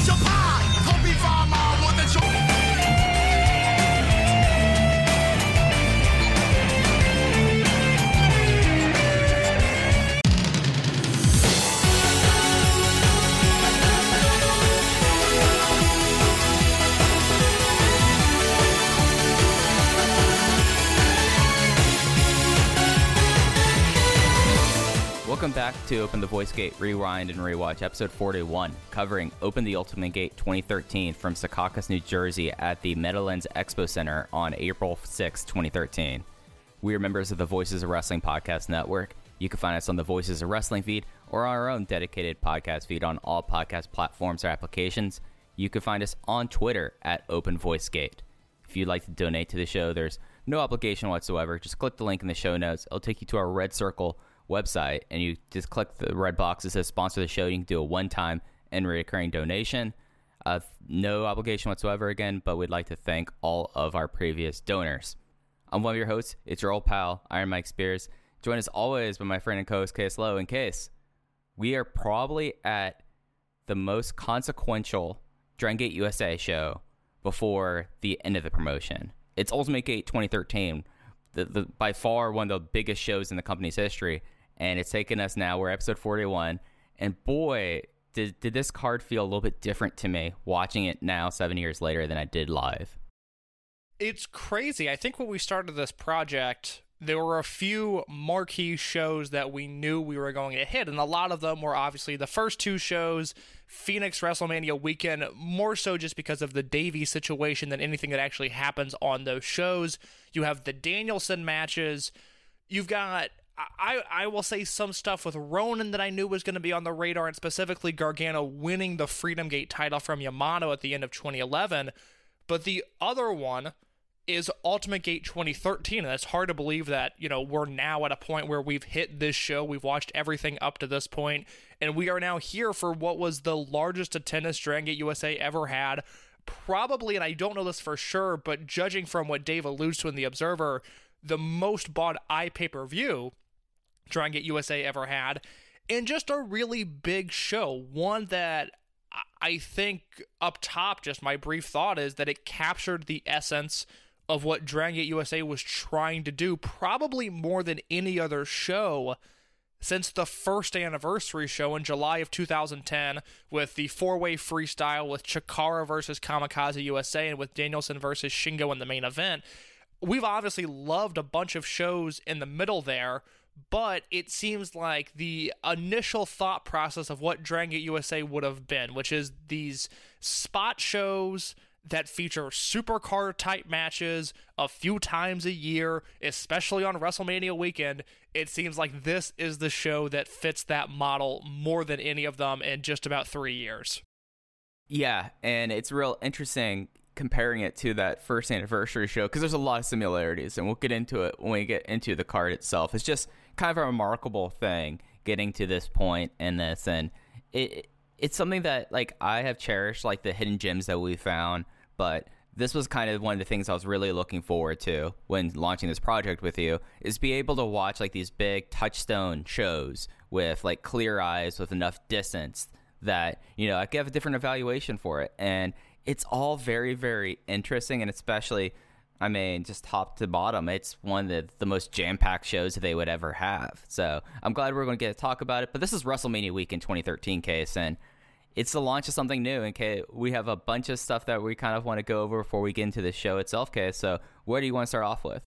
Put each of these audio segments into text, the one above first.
就怕，Welcome back to Open the Voice Gate Rewind and Rewatch, episode 41, covering Open the Ultimate Gate 2013 from Secaucus, New Jersey at the Meadowlands Expo Center on April 6, 2013. We are members of the Voices of Wrestling Podcast Network. You can find us on the Voices of Wrestling feed or our own dedicated podcast feed on all podcast platforms or applications. You can find us on Twitter at Open Voice Gate. If you'd like to donate to the show, there's no obligation whatsoever. Just click the link in the show notes. It'll take you to our Red Circle website, and you just click the red box that says sponsor the show. You can do a one time and recurring donation. Uh, no obligation whatsoever again, but we'd like to thank all of our previous donors. I'm one of your hosts. It's your old pal, Iron Mike Spears. Joined as always by my friend and co-host Case Lowe. In case we are probably at the most consequential Dragon Gate USA show before the end of the promotion. It's Ultimate Gate 2013, the, the by far one of the biggest shows in the company's history, and it's taken us now. We're episode 41, and boy, did did this card feel a little bit different to me watching it now, seven years later, than I did live. it's crazy. I think when we started this project, there were a few marquee shows that we knew we were going to hit, and a lot of them were obviously the first two shows, Phoenix WrestleMania weekend, more so just because of the Davey situation than anything that actually happens on those shows. You have the Danielson matches. You've got I I will say some stuff with Ronin that I knew was going to be on the radar, and specifically Gargano winning the Freedom Gate title from Yamato at the end of 2011. But the other one is Ultimate Gate 2013, and it's hard to believe that you know we're now at a point where we've hit this show, we've watched everything up to this point, and we are now here for what was the largest attendance Dragon Gate USA ever had. Probably, and I don't know this for sure, but judging from what Dave alludes to in the Observer, the most bought i pay per view Dragon Gate USA ever had, and just a really big show. One that I- think up top, just my brief thought is that it captured the essence of what Dragon Gate USA was trying to do, probably more than any other show since the first anniversary show in July of 2010 with the four-way freestyle with Chikara versus Kamikaze USA and with Danielson versus Shingo in the main event. We've obviously loved a bunch of shows in the middle there, but it seems like the initial thought process of what Dragon Gate USA would have been, which is these spot shows that feature supercar type matches a few times a year, especially on WrestleMania weekend. It seems like this is the show that fits that model more than any of them in just about three years. Yeah, and it's real interesting comparing it to that first anniversary show because there's a lot of similarities, and we'll get into it when we get into the card itself. It's just kind of a remarkable thing getting to this point in this, and it it's something that like I have cherished, like the hidden gems that we found, but this was kind of one of the things I was really looking forward to when launching this project with you is be able to watch like these big touchstone shows with like clear eyes with enough distance that you know I could have a different evaluation for it. And it's all very very interesting and especially I mean, just top to bottom, it's one of the, most jam packed shows they would ever have. So I'm glad we're going to get to talk about it. But this is WrestleMania week in 2013, case, and it's the launch of something new. And Kay, we have a bunch of stuff that we kind of want to go over before we get into the show itself, Kay. So where do you want to start off with?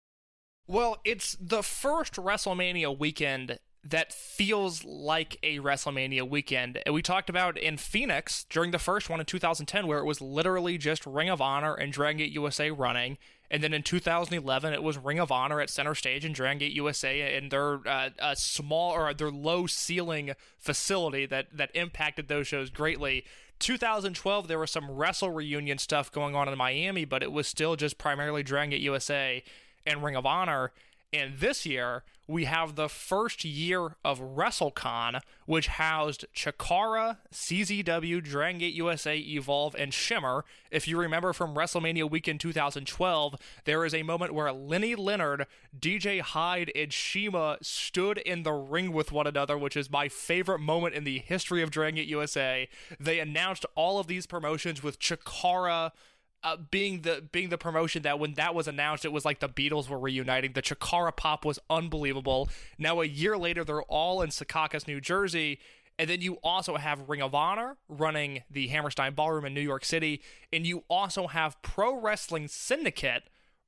Well, it's the first WrestleMania weekend that feels like a WrestleMania weekend. And we talked about in Phoenix during the first one in 2010, where it was literally just Ring of Honor and Dragon Gate USA running. And then in 2011, it was Ring of Honor at center stage in Dragon Gate USA in their uh, a small or their low ceiling facility that that impacted those shows greatly. 2012, there was some Wrestle reunion stuff going on in Miami, but it was still just primarily Dragon Gate USA and Ring of Honor. And this year, we have the first year of WrestleCon, which housed Chikara, CZW, Dragon Gate USA, Evolve, and Shimmer. If you remember from WrestleMania weekend 2012, there is a moment where Lenny Leonard, DJ Hyde, and Shima stood in the ring with one another, which is my favorite moment in the history of Dragon Gate USA. They announced all of these promotions with Chikara uh, being the being the promotion that when that was announced, it was like the Beatles were reuniting. The Chikara pop was unbelievable. Now a year later, they're all in Secaucus, New Jersey, and then you also have Ring of Honor running the Hammerstein Ballroom in New York City, and you also have Pro Wrestling Syndicate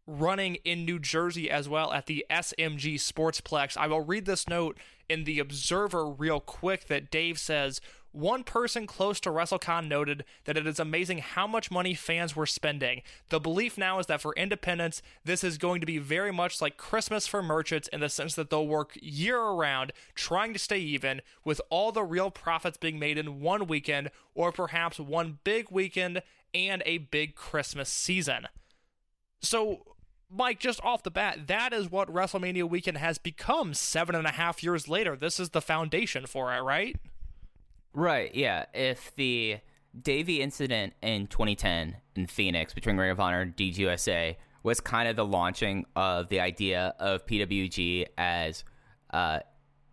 running in New Jersey as well at the SMG Sportsplex. I will read this note in the Observer real quick that Dave says one person close to WrestleCon noted that it is amazing how much money fans were spending. The belief now is that for independents, this is going to be very much like Christmas for merchants in the sense that they'll work year around trying to stay even, with all the real profits being made in one weekend or perhaps one big weekend and a big Christmas season. So, Mike, just off the bat, that is what WrestleMania weekend has become seven and a half years later. This is the foundation for it, right? Right, yeah. If the Davey incident in 2010 in Phoenix between Ring of Honor and DGUSA was kind of the launching of the idea of PWG as uh,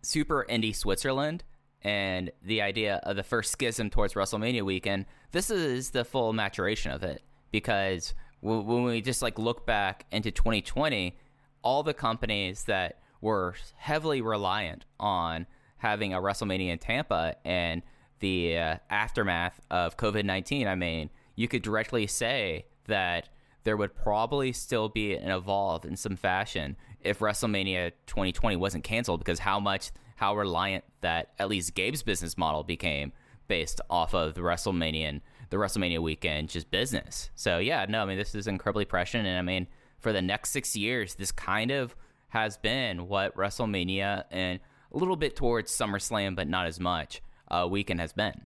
Super Indie Switzerland and the idea of the first schism towards WrestleMania weekend, this is the full maturation of it because when we just like look back into 2020, all the companies that were heavily reliant on having a WrestleMania in Tampa and the uh, aftermath of COVID 19, I mean, you could directly say that there would probably still be an evolve in some fashion if WrestleMania 2020 wasn't canceled because how much, how reliant that at least Gabe's business model became based off of the WrestleMania and the WrestleMania weekend just business. So yeah, no, I mean this is incredibly prescient, and I mean for the next six years, this kind of has been what WrestleMania and a little bit towards SummerSlam, but not as much, uh, weekend has been.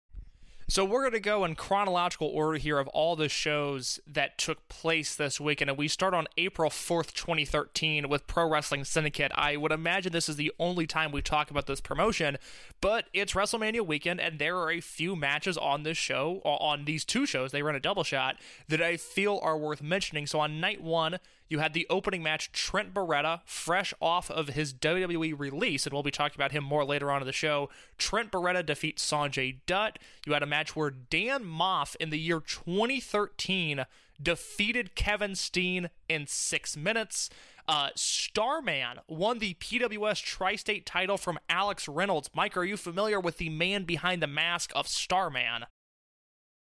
So we're going to go in chronological order here of all the shows that took place this weekend, and we start on April 4th, 2013 with Pro Wrestling Syndicate. I would imagine this is the only time we talk about this promotion, but it's WrestleMania weekend, and there are a few matches on this show, on these two shows, they run a double shot, that I feel are worth mentioning. So on night one, you had the opening match, Trent Beretta, fresh off of his WWE release, and we'll be talking about him more later on in the show. Trent Beretta defeats Sanjay Dutt. You had a match where Dan Maff in the year 2013 defeated Kevin Steen in six minutes. Uh, Starman won the PWS Tri State title from Alex Reynolds. Mike, are you familiar with the man behind the mask of Starman?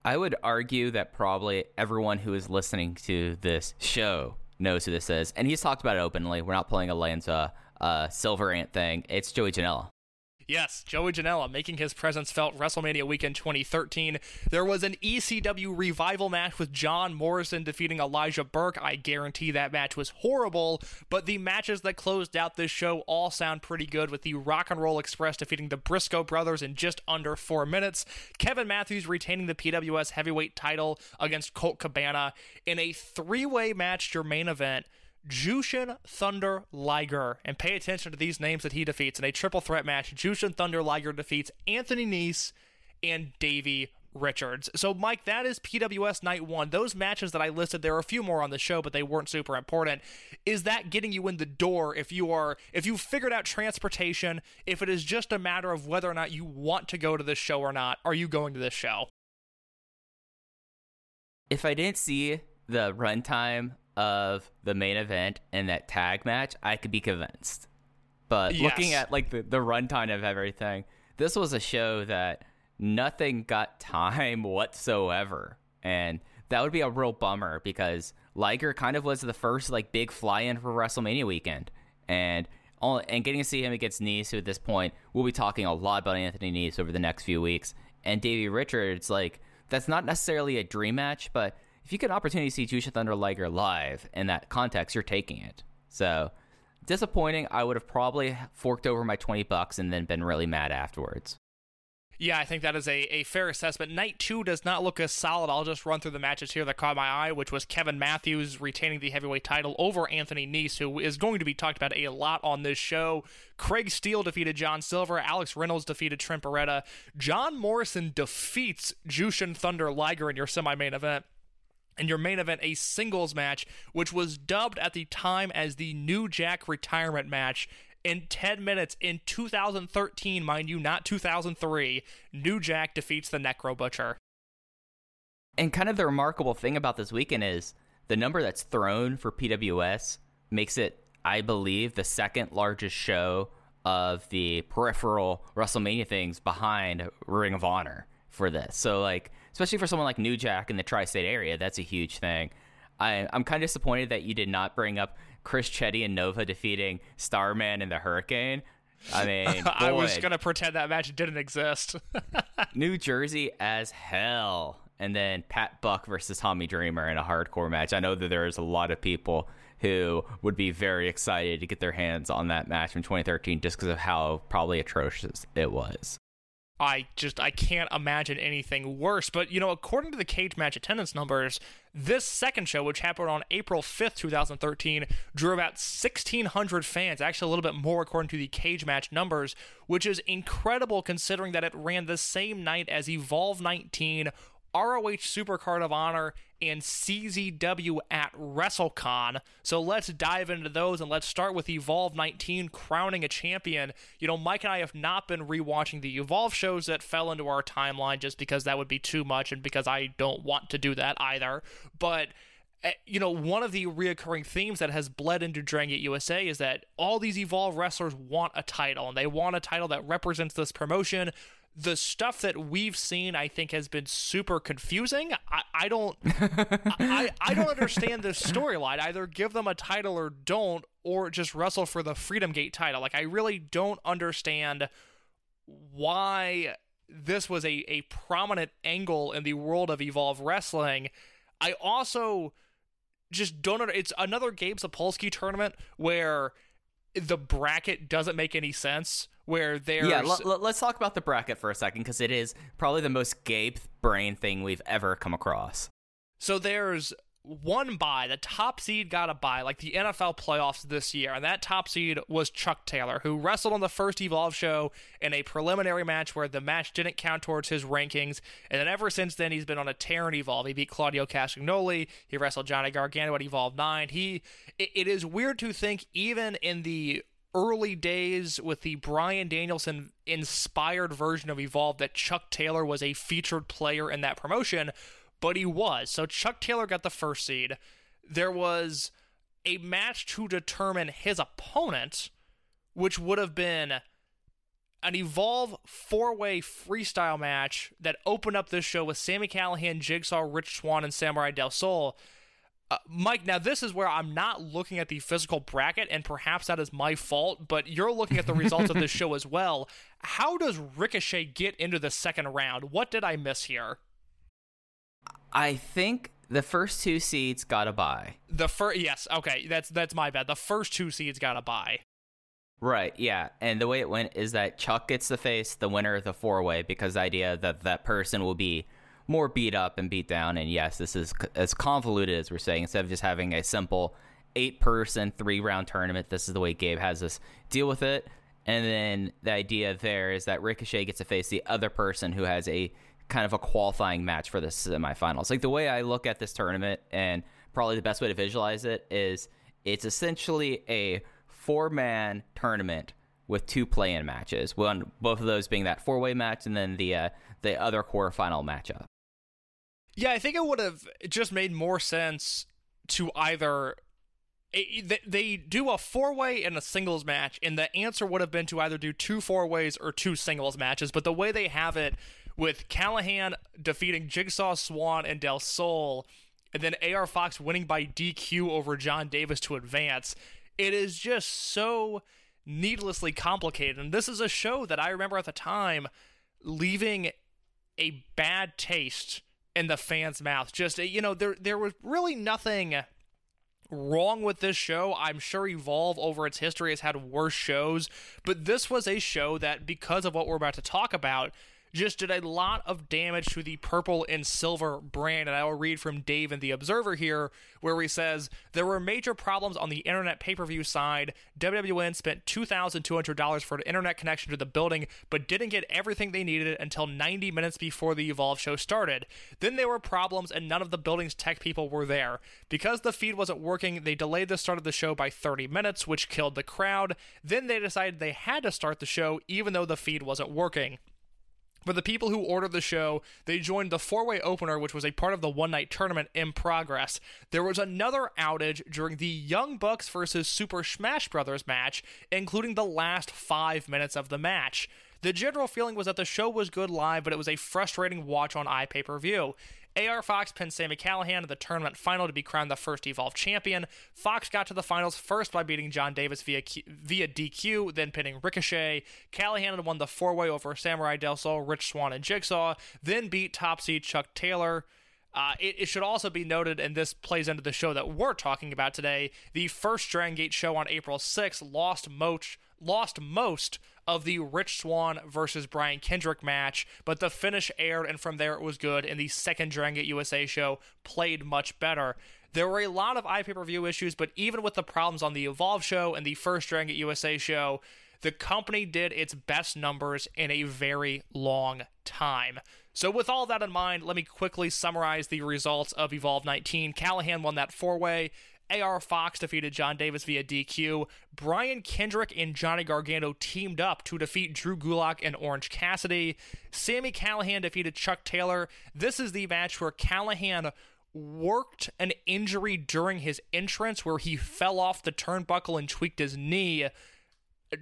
I would argue that probably everyone who is listening to this show knows who this is, and he's talked about it openly. We're not playing a Lanza uh, Silver Ant thing. It's Joey Janela. Yes, Joey Janela making his presence felt WrestleMania weekend 2013. There was an ECW revival match with John Morrison defeating Elijah Burke. I guarantee that match was horrible, but the matches that closed out this show all sound pretty good with the Rock and Roll Express defeating the Briscoe brothers in just under four minutes. Kevin Matthews retaining the PWS heavyweight title against Colt Cabana in a three way match, your main event. Jushin Thunder Liger. And pay attention to these names that he defeats in a triple threat match. Jushin Thunder Liger defeats Anthony Nese and Davey Richards. So, Mike, that is PWS Night 1. Those matches that I listed, there are a few more on the show, but they weren't super important. Is that getting you in the door if you are if you figured out transportation, if it is just a matter of whether or not you want to go to this show or not, are you going to this show? If I didn't see the runtime of the main event and that tag match, I could be convinced. But looking at like the, the runtime of everything, this was a show that nothing got time whatsoever. And that would be a real bummer because Liger kind of was the first like big fly in for WrestleMania weekend. And all, and getting to see him against Nese, who at this point we'll be talking a lot about Anthony Nese over the next few weeks, and Davey Richards, like that's not necessarily a dream match, but if you get an opportunity to see Jushin Thunder Liger live in that context, you're taking it. So disappointing. I would have probably forked over my twenty bucks and then been really mad afterwards. Yeah, I think that is a, a fair assessment. Night two does not look as solid. I'll just run through the matches here that caught my eye, which was Kevin Matthews retaining the heavyweight title over Anthony Nese, who is going to be talked about a lot on this show. Craig Steele defeated John Silver. Alex Reynolds defeated Trent Beretta. John Morrison defeats Jushin Thunder Liger in your semi-main event. And your main event, a singles match, which was dubbed at the time as the New Jack retirement match. In 10 minutes in 2013, mind you, not 2003, New Jack defeats the Necro Butcher. And kind of the remarkable thing about this weekend is the number that's thrown for PWS makes it, I believe, the second largest show of the peripheral WrestleMania things behind Ring of Honor for this. So, like, especially for someone like New Jack in the tri state area, that's a huge thing. I, I'm kind of disappointed that you did not bring up Chris Chetty and Nova defeating Starman and the Hurricane. I mean, I was going to pretend that match didn't exist. New Jersey as hell. And then Pat Buck versus Tommy Dreamer in a hardcore match. I know that there's a lot of people who would be very excited to get their hands on that match from 2013 just because of how probably atrocious it was. I just I can't imagine anything worse. But you know, according to the cage match attendance numbers, this second show, which happened on April fifth, two thousand thirteen, drew about sixteen hundred fans. Actually, a little bit more according to the cage match numbers, which is incredible considering that it ran the same night as Evolve nineteen. ROH Supercard of Honor and CZW at WrestleCon. So let's dive into those and let's start with Evolve 19 crowning a champion. You know, Mike and I have not been rewatching the Evolve shows that fell into our timeline just because that would be too much and because I don't want to do that either. But eh, you know, one of the reoccurring themes that has bled into Dragon Gate USA is that all these Evolve wrestlers want a title, and they want a title that represents this promotion. The stuff that we've seen, I think, has been super confusing. I, I don't, I, I don't understand this storyline. Either give them a title or don't, or just wrestle for the Freedom Gate title. Like, I really don't understand why this was a, a prominent angle in the world of Evolve Wrestling. I also just don't under, it's another Gabe Sapolsky tournament where the bracket doesn't make any sense where there's Yeah, l- l- let's talk about the bracket for a second because it is probably the most Gabe brain thing we've ever come across. So there's one buy. The top seed got a buy, like the NFL playoffs this year, and that top seed was Chuck Taylor, who wrestled on the first Evolve show in a preliminary match where the match didn't count towards his rankings, and then ever since then he's been on a tear in Evolve. He beat Claudio Castagnoli. He wrestled Johnny Gargano at Evolve Nine. He, it, it is weird to think even in the early days with the Brian Danielson inspired version of Evolve that Chuck Taylor was a featured player in that promotion, but he was. So Chuck Taylor got the first seed. There was a match to determine his opponent, which would have been an Evolve four way freestyle match that opened up this show with Sammy Callahan, Jigsaw, Rich Swann, and Samurai Del Sol. Uh, Mike, now this is where I'm not looking at the physical bracket, and perhaps that is my fault, but you're looking at the results of this show as well. How does Ricochet get into the second round? What did I miss here? I think the first two seeds got a bye. The first, yes, okay, that's that's my bad. The first two seeds got a bye. Right, yeah. And the way it went is that Chuck gets to face the winner of the four way because the idea that that person will be more beat up and beat down. And yes, this is c- as convoluted as we're saying. Instead of just having a simple eight person, three round tournament, this is the way Gabe has us deal with it. And then the idea there is that Ricochet gets to face the other person who has a kind of a qualifying match for the semifinals. Like the way I look at this tournament, and probably the best way to visualize it is it's essentially a four man tournament with two play in matches. One, both of those being that four way match, and then the uh, the other quarterfinal matchup. Yeah, I think it would have just made more sense to either it- they- they do a four way and a singles match, and the answer would have been to either do two four ways or two singles matches. But the way they have it with Callahan defeating Jigsaw Swann and Del Sol, and then AR Fox winning by DQ over John Davis to advance, it is just so needlessly complicated. And this is a show that I remember at the time leaving a bad taste in the fans' mouth. Just you know, there there was really nothing wrong with this show. I'm sure Evolve over its history has had worse shows, but this was a show that, because of what we're about to talk about, just did a lot of damage to the purple and silver brand. And I will read from Dave in The Observer here, where he says there were major problems on the internet pay per view side. WWN spent $2,200 for an internet connection to the building, but didn't get everything they needed until 90 minutes before the Evolve show started. Then there were problems, and none of the building's tech people were there. Because the feed wasn't working, they delayed the start of the show by 30 minutes, which killed the crowd. Then they decided they had to start the show even though the feed wasn't working. For the people who ordered the show, they joined the four way opener, which was a part of the one night tournament in progress. There was another outage during the Young Bucks versus Super Smash Brothers match, including the last five minutes of the match. The general feeling was that the show was good live, but it was a frustrating watch on iPay per view. AR Fox pinned Sammy Callahan in the tournament final to be crowned the first Evolve champion. Fox got to the finals first by beating John Davis via Q- via DQ, then pinning Ricochet. Callahan won the four way over Samurai Del Sol, Rich Swann, and Jigsaw, then beat top seed Chuck Taylor. Uh, it, it should also be noted, and this plays into the show that we're talking about today. The first Dragon Gate show on April 6th lost most lost most of the Rich Swann versus Brian Kendrick match, but the finish aired, and from there it was good. And the second Dragon Gate USA show played much better. There were a lot of iPay per view issues, but even with the problems on the Evolve show and the first Dragon Gate USA show, the company did its best numbers in a very long time. So, with all that in mind, let me quickly summarize the results of Evolve 19. Callahan won that four way. AR Fox defeated John Davis via DQ. Brian Kendrick and Johnny Gargano teamed up to defeat Drew Gulak and Orange Cassidy. Sammy Callahan defeated Chuck Taylor. This is the match where Callahan worked an injury during his entrance where he fell off the turnbuckle and tweaked his knee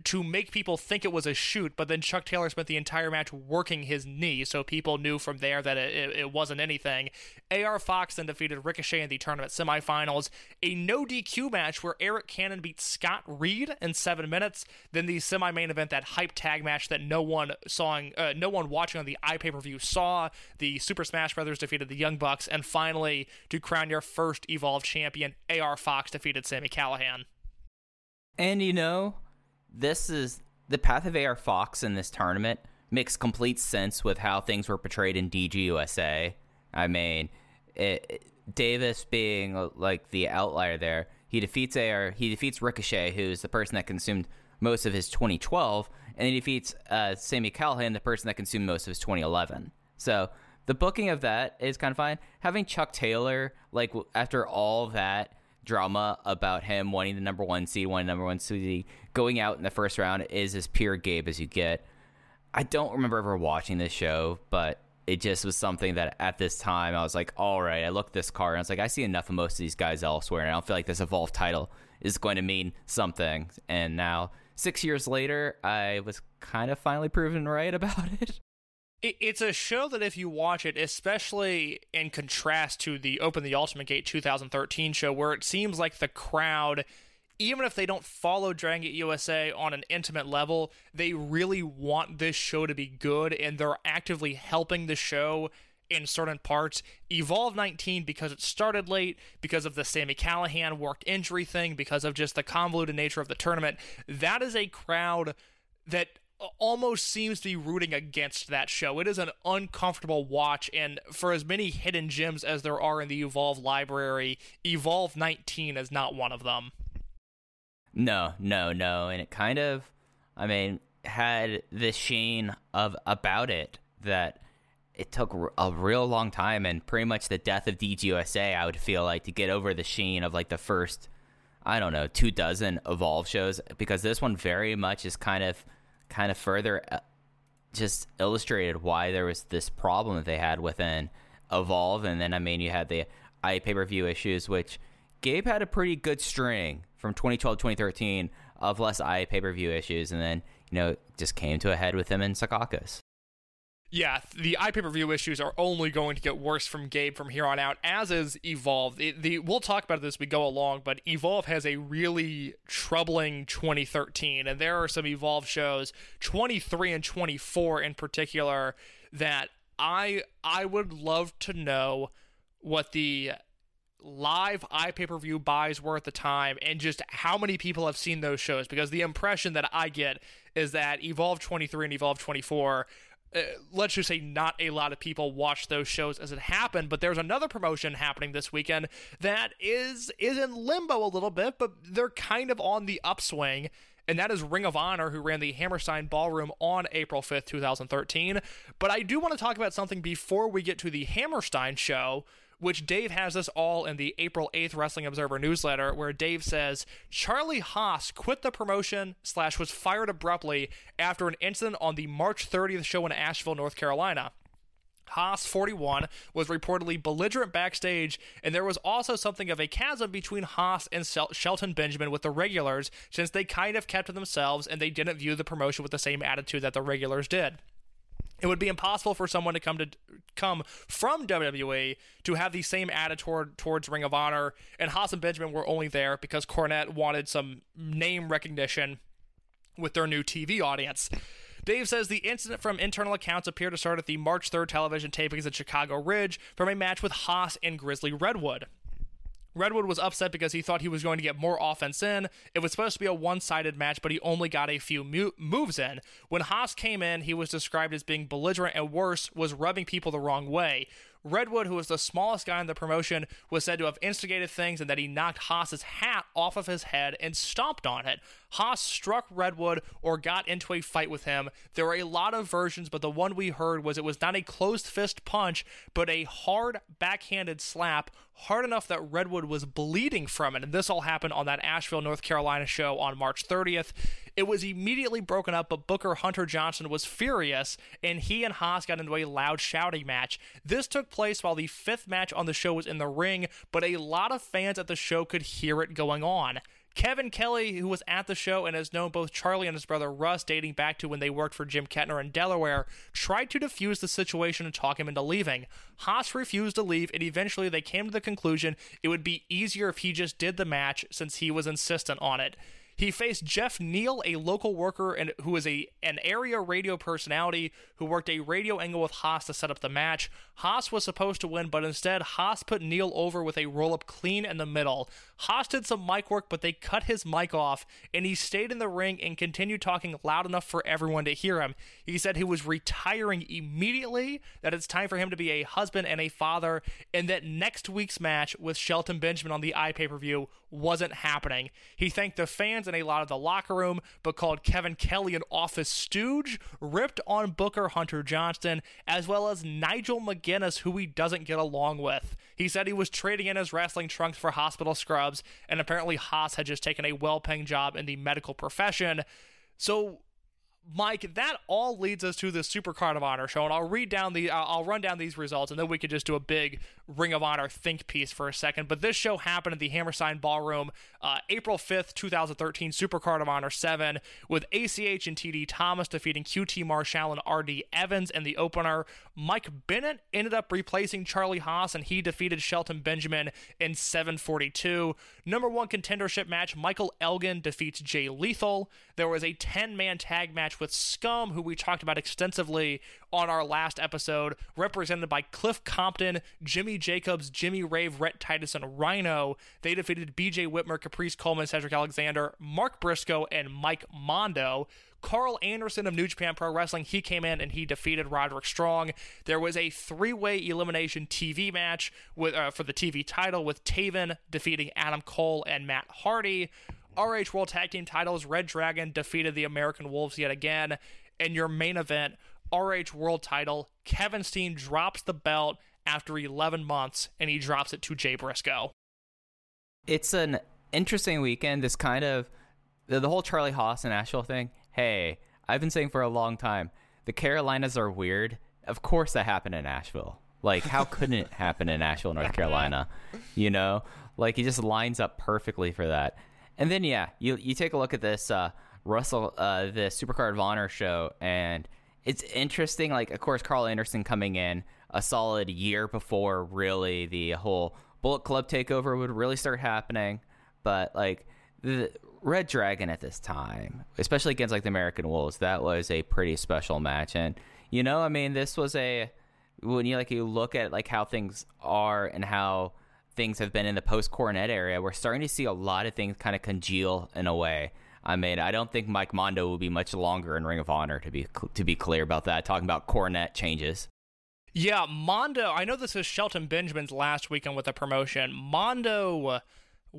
to make people think it was a shoot, but then Chuck Taylor spent the entire match working his knee, so people knew from there that it, it, wasn't anything. AR Fox then defeated Ricochet in the tournament semifinals. A no DQ match where Eric Cannon beat Scott Reed in seven minutes. Then the semi main event, that hype tag match that no one saw, uh, no one watching on the iPay per view saw. The Super Smash Brothers defeated the Young Bucks, and finally, to crown your first Evolved champion, AR Fox defeated Sammy Callahan. And you know, this is the path of AR Fox in this tournament makes complete sense with how things were portrayed in DGUSA. I mean, it, Davis being uh, like the outlier there, he defeats AR, he defeats Ricochet, who's the person that consumed most of his 2012, and he defeats uh, Sammy Callahan, the person that consumed most of his 2011. So the booking of that is kind of fine. Having Chuck Taylor, like after all that drama about him wanting the number one seed, wanting the number one seed, going out in the first round is as pure Gabe as you get. I don't remember ever watching this show, but it just was something that at this time I was like, all right, I looked this card and I was like, I see enough of most of these guys elsewhere, and I don't feel like this evolved title is going to mean something. And now, six years later, I was kind of finally proven right about it. It, it's a show that if you watch it, especially in contrast to the Open the Ultimate Gate 2013 show, where it seems like the crowd, even if they don't follow Dragon Gate USA on an intimate level, they really want this show to be good, and they're actively helping the show in certain parts. Evolve 19, because it started late, because of the Sammy Callahan worked injury thing, because of just the convoluted nature of the tournament, that is a crowd that almost seems to be rooting against that show. It is an uncomfortable watch, and for as many hidden gems as there are in the Evolve library, Evolve 19 is not one of them. No, no, no. And it kind of, I mean, had this sheen of about it that it took a real long time and pretty much the death of DGUSA, I would feel like, to get over the sheen of like the first, I don't know, two dozen Evolve shows because this one very much is kind of, kind of further uh, just illustrated why there was this problem that they had within Evolve. And then, I mean, you had the i pay per view issues, which Gabe had a pretty good string from 2012 2013 of less eye pay per view issues, and then you know just came to a head with him in Secaucus. Yeah, the iPay per view issues are only going to get worse from Gabe from here on out, as is Evolve. The, the, we'll talk about this as we go along, but Evolve has a really troubling 2013, and there are some Evolve shows, 23 and 24 in particular, that I I would love to know what the live iPay per view buys were at the time and just how many people have seen those shows because the impression that I get is that Evolve 23 and Evolve 24 uh, let's just say not a lot of people watch those shows as it happened but there's another promotion happening this weekend that is is in limbo a little bit but they're kind of on the upswing and that is Ring of Honor, who ran the Hammerstein Ballroom on April 5th, 2013. But I do want to talk about something before we get to the Hammerstein show, which Dave has us all in the April 8th Wrestling Observer newsletter, where Dave says Charlie Haas quit the promotion slash was fired abruptly after an incident on the March 30th show in Asheville, North Carolina. Haas, 41, was reportedly belligerent backstage, and there was also something of a chasm between Haas and Sel- Shelton Benjamin with the regulars, since they kind of kept to themselves and they didn't view the promotion with the same attitude that the regulars did. It would be impossible for someone to come to come from WWE to have the same attitude towards Ring of Honor, and Haas and Benjamin were only there because Cornette wanted some name recognition with their new TV audience. Dave says the incident from internal accounts appeared to start at the March 3rd television tapings at Chicago Ridge from a match with Haas and Grizzly Redwood. Redwood was upset because he thought he was going to get more offense in. It was supposed to be a one sided match, but he only got a few mu- moves in. When Haas came in, he was described as being belligerent and worse, was rubbing people the wrong way. Redwood, who was the smallest guy in the promotion, was said to have instigated things and that he knocked Haas's hat off of his head and stomped on it. Haas struck Redwood or got into a fight with him. There were a lot of versions, but the one we heard was it was not a closed fist punch, but a hard backhanded slap, hard enough that Redwood was bleeding from it. And this all happened on that Asheville, North Carolina show on March 30th. It was immediately broken up, but Booker Hunter Johnston was furious, and he and Haas got into a loud shouting match. This took place while the fifth match on the show was in the ring, but a lot of fans at the show could hear it going on. Kevin Kelly, who was at the show and has known both Charlie and his brother Russ dating back to when they worked for Jim Kettner in Delaware, tried to defuse the situation and talk him into leaving. Haas refused to leave, and eventually they came to the conclusion it would be easier if he just did the match since he was insistent on it. He faced Jeff Neal, a local worker and who was a an area radio personality who worked a radio angle with Haas to set up the match. Haas was supposed to win, but instead Haas put Neal over with a roll up clean in the middle. Haas did some mic work, but they cut his mic off, and he stayed in the ring and continued talking loud enough for everyone to hear him. He said he was retiring immediately, that it's time for him to be a husband and a father, and that next week's match with Shelton Benjamin on the iPay per view wasn't happening. He thanked the fans and a lot of the locker room, but called Kevin Kelly an office stooge, ripped on Booker Hunter Johnston, as well as Nigel McGuinness, who he doesn't get along with. He said he was trading in his wrestling trunks for hospital scrubs, and apparently Haas had just taken a well paying job in the medical profession. So Mike, that all leads us to the Super Card of Honor show, and I'll read down the, I'll run down these results, and then we could just do a big Ring of Honor think piece for a second. But this show happened at the Hammerstein Ballroom, uh, April fifth, two thousand thirteen, Super Card of Honor seven, with ACH and TD Thomas defeating QT Marshall and RD Evans in the opener. Mike Bennett ended up replacing Charlie Haas, and he defeated Shelton Benjamin in seven forty two. Number one contendership match: Michael Elgin defeats Jay Lethal. There was a ten man tag match with Scum, who we talked about extensively on our last episode, represented by Cliff Compton, Jimmy Jacobs, Jimmy Rave, Rhett Titus, and Rhino. They defeated BJ Whitmer, Caprice Coleman, Cedric Alexander, Mark Briscoe, and Mike Mondo. Karl Anderson of New Japan Pro Wrestling, he came in and he defeated Roderick Strong. There was a three-way elimination TV match with uh, for the TV title with Taven defeating Adam Cole and Matt Hardy. RH World Tag Team titles, Red Dragon defeated the American Wolves yet again. And your main event, RH World title, Kevin Steen drops the belt after 11 months and he drops it to Jay Briscoe. It's an interesting weekend. This kind of the, the whole Charlie Haas and Asheville thing. Hey, I've been saying for a long time the Carolinas are weird. Of course, that happened in Asheville. Like, how couldn't it happen in Asheville, North Carolina? You know, Like it just lines up perfectly for that. And then yeah, you you take a look at this uh, Russell uh, the Supercard of Honor show, and it's interesting. Like of course Karl Anderson coming in a solid year before really the whole Bullet Club takeover would really start happening, but like the Red Dragon at this time, especially against like the American Wolves, that was a pretty special match. And you know, I mean, this was a when you like you look at like how things are and how things have been in the post Cornette area, we're starting to see a lot of things kind of congeal in a way. I mean, I don't think Mike Mondo will be much longer in Ring of Honor to be to be clear about that. Talking about Cornette changes. Yeah, Mondo. I know this is Shelton Benjamin's last weekend with the promotion. Mondo,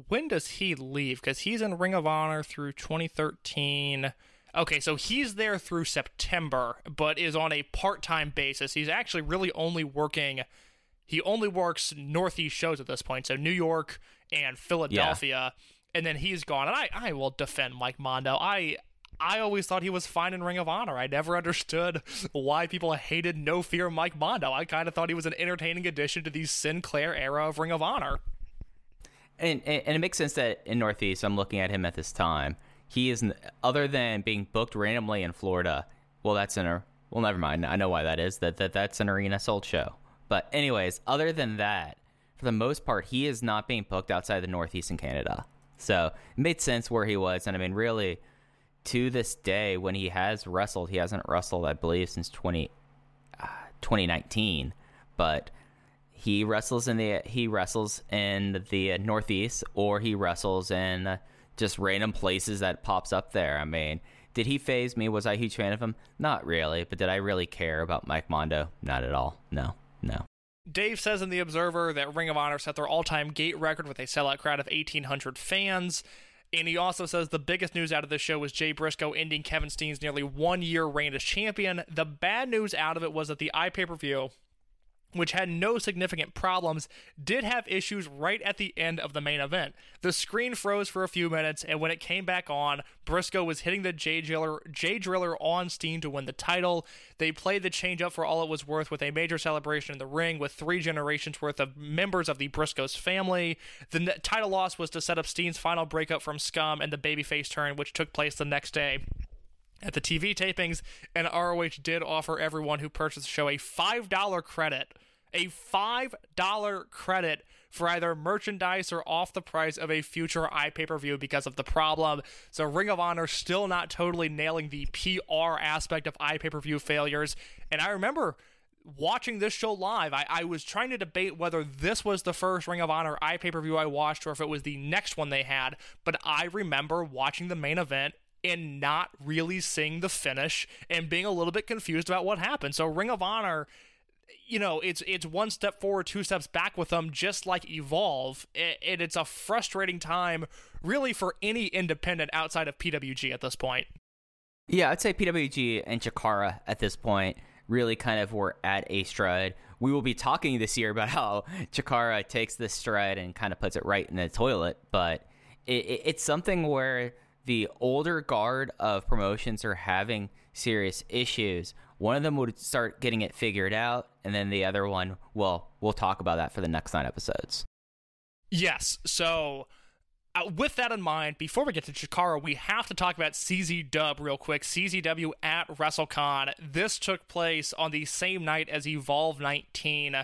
when does he leave? Because he's in Ring of Honor through 2013. Okay, so he's there through September, but is on a part time basis. He's actually really only working. He only works Northeast shows at this point, so New York and Philadelphia, and then he's gone. And I, I will defend Mike Mondo. I I always thought he was fine in Ring of Honor. I never understood why people hated No Fear Mike Mondo. I kind of thought he was an entertaining addition to the Sinclair era of Ring of Honor. And, and it makes sense that in Northeast, I'm looking at him at this time. He is other than being booked randomly in Florida. Well, that's an ar- well, never mind. I know why that is. That that that's an arena sold show. But anyways, other than that, for the most part, he is not being booked outside the Northeast in Canada. So it made sense where he was. And I mean, really, to this day, when he has wrestled, he hasn't wrestled, I believe, since 20, uh, 2019. But he wrestles in the he wrestles in the Northeast, or he wrestles in just random places that pops up there. I mean, did he phase me? Was I a huge fan of him? Not really. But did I really care about Mike Mondo? Not at all. No. Dave says in The Observer that Ring of Honor set their all time gate record with a sellout crowd of 1,800 fans. And he also says the biggest news out of the show was Jay Briscoe ending Kevin Steen's nearly one year reign as champion. The bad news out of it was that the iPay per view, which had no significant problems, did have issues right at the end of the main event. The screen froze for a few minutes, and when it came back on, Briscoe was hitting the Jay Driller, Jay Driller on Steen to win the title. They played the change up for all it was worth with a major celebration in the ring with three generations worth of members of the Briscoes family. The n- title loss was to set up Steen's final breakup from Scum and the babyface turn, which took place the next day at the TV tapings, and ROH did offer everyone who purchased the show a $5 credit. A $5 credit for either merchandise or off the price of a future iPay per view because of the problem. So, Ring of Honor still not totally nailing the PR aspect of iPay per view failures. And I remember watching this show live, I, I was trying to debate whether this was the first Ring of Honor iPay per view I watched or if it was the next one they had. But I remember watching the main event and not really seeing the finish and being a little bit confused about what happened. So Ring of Honor, you know, it's it's one step forward, two steps back with them, just like Evolve, and it's a frustrating time, really, for any independent outside of PWG at this point. Yeah, I'd say PWG and Chikara at this point really kind of were at a stride. We will be talking this year about how Chikara takes this stride and kind of puts it right in the toilet, but it, it, it's something where the older guard of promotions are having serious issues. One of them would start getting it figured out, and then the other one, well, we'll talk about that for the next nine episodes. Yes. So, uh, with that in mind, before we get to Chikara, we have to talk about CZ Dub real quick. CZW at WrestleCon. This took place on the same night as Evolve 19. Uh,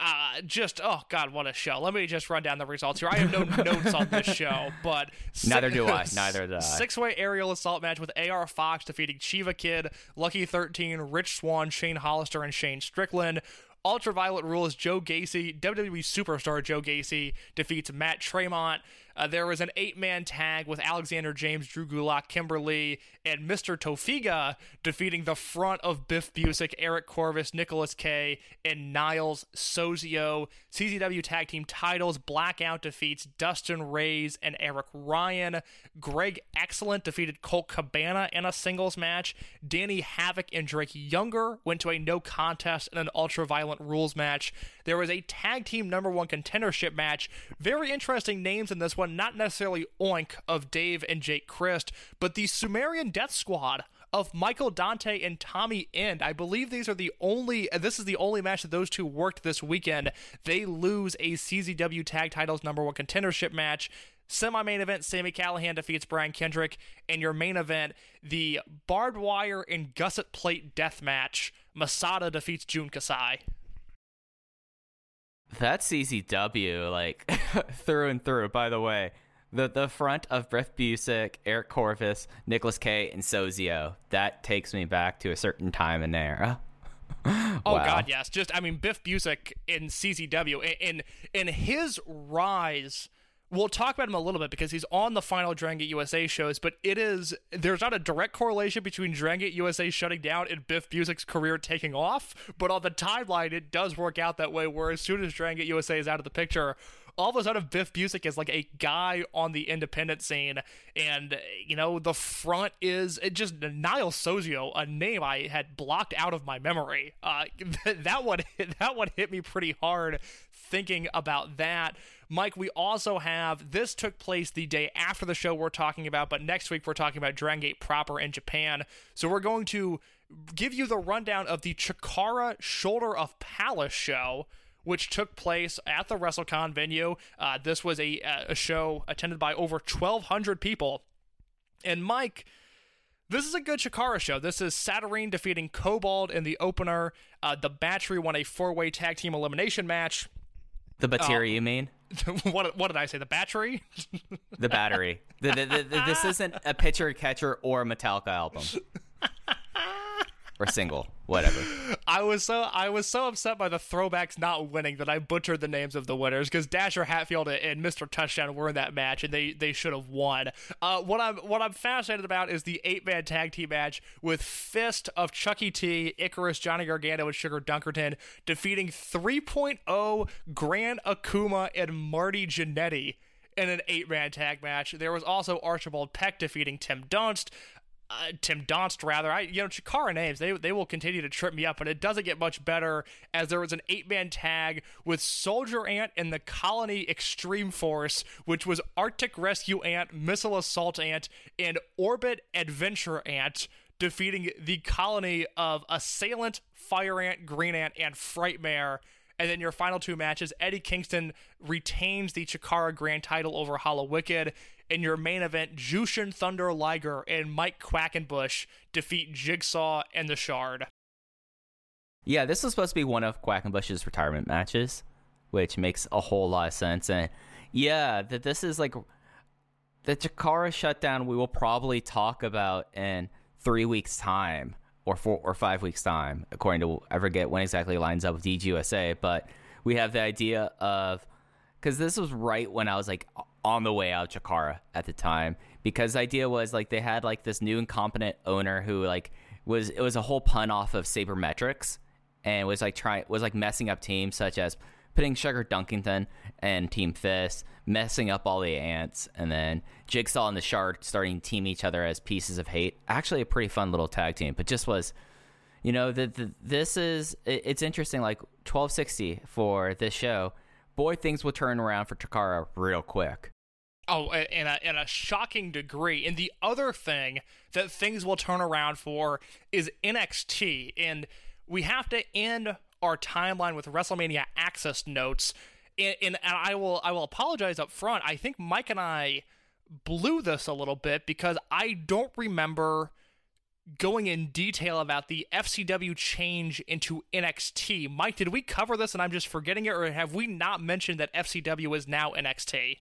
uh, just oh god, what a show! Let me just run down the results here. I have no notes on this show, but Neither do I. Neither do I. Six-way aerial assault match with AR Fox defeating Chiva Kid, Lucky 13, Rich Swann, Shane Hollister, and Shane Strickland. Ultraviolet Rules Joe Gacy, WWE superstar Joe Gacy defeats Matt Tremont. Uh, there was an eight man tag with Alexander James, Drew Gulak, Kimberly, and Mr. Tofiga defeating the front of Biff Busick, Eric Corvis, Nicholas K, and Niles Sozio. CZW Tag Team titles Blackout defeats Dustin Reyes and Eric Ryan. Greg Excellent defeated Colt Cabana in a singles match. Danny Havoc and Drake Younger went to a no contest in an ultra-violent rules match. There was a tag team number one contendership match. Very interesting names in this one, not necessarily Oink of Dave and Jake Crist, but the Sumerian Death Squad of Michael Dante and Tommy End. I believe these are the only, this is the only match that those two worked this weekend. They lose a CZW Tag Titles number one contendership match. Semi main event, Sammy Callahan defeats Brian Kendrick. And your main event, the barbed wire and gusset plate death match, Masada defeats Jun Kasai. That's CZW, like through and through. By the way, the the front of Biff Busick, Eric Corvis, Nicholas Kaye, and Sozio. That takes me back to a certain time and era. Oh Wow. God, yes. Just I mean, Biff Busick in CZW in in his rise. We'll talk about him a little bit because he's on the final Dragon Gate USA shows, but it is there's not a direct correlation between Dragon Gate USA shutting down and Biff Busick's career taking off, but on the timeline it does work out that way. Where as soon as Dragon Gate USA is out of the picture, all of a sudden Biff Busick is like a guy on the independent scene, and you know the front is just Niall Sozio, a name I had blocked out of my memory. Uh, that one that one hit me pretty hard thinking about that. Mike, we also have this took place the day after the show we're talking about, but next week we're talking about Dragon Gate proper in Japan. So we're going to give you the rundown of the Chikara Shoulder of Palace show which took place at the WrestleCon venue. Uh, this was a, a show attended by over 1,200 people. And Mike, this is a good Chikara show. This is Saturyne defeating Kobald in the opener. Uh, the Battery won a four way tag team elimination match. The Battery, you mean? what, what did I say? The Battery? The battery. the, the, the, the- this isn't a pitcher catcher or Metallica album. or single, whatever. I was so I was so upset by the throwbacks not winning that I butchered the names of the winners because Dasher Hatfield and Mr. Touchdown were in that match and they they should have won. Uh, what I'm what I'm fascinated about is the eight man tag team match with Fist of Chucky T, Icarus, Johnny Gargano, and Sugar Dunkerton defeating 3.0 Gran Akuma and Marty Jannetty in an eight man tag match. There was also Archibald Peck defeating Tim Dunst uh, Tim Donst rather. I you know Chikara names they they will continue to trip me up, but it doesn't get much better as there was an eight man tag with Soldier Ant and the Colony Extreme Force, which was Arctic Rescue Ant, Missile Assault Ant, and Orbit Adventure Ant. Defeating the colony of Assailant, Fire Ant, Green Ant, and Frightmare. And then your final two matches, Eddie Kingston retains the Chikara Grand title over Hallowicked. In your main event, Jushin Thunder Liger and Mike Quackenbush defeat Jigsaw and the Shard. Yeah, this was supposed to be one of Quackenbush's retirement matches, which makes a whole lot of sense. And yeah, that this is like the Chikara shutdown. We will probably talk about in three weeks' time or four or five weeks' time, according to I forget when exactly lines up with DGUSA. But we have the idea of because this was right when I was like on the way out of Chikara at the time. Because the idea was like they had like this new incompetent owner who like was it was a whole pun off of sabermetrics and was like trying was like messing up teams such as putting Sugar Dunkerton and Team Fist, messing up all the ants, and then Jigsaw and the Shard starting to team each other as pieces of hate. Actually, a pretty fun little tag team, but just was, you know, the this is it, it's interesting. Like twelve sixty for this show, boy, things will turn around for Chikara real quick. Oh, in a, in a shocking degree. And the other thing that things will turn around for is NXT. And we have to end our timeline with WrestleMania Axxess notes. And, and, and I will I will apologize up front. I think Mike and I blew this a little bit because I don't remember going in detail about the FCW change into NXT. Mike, did we cover this and I'm just forgetting it, or have we not mentioned that FCW is now NXT?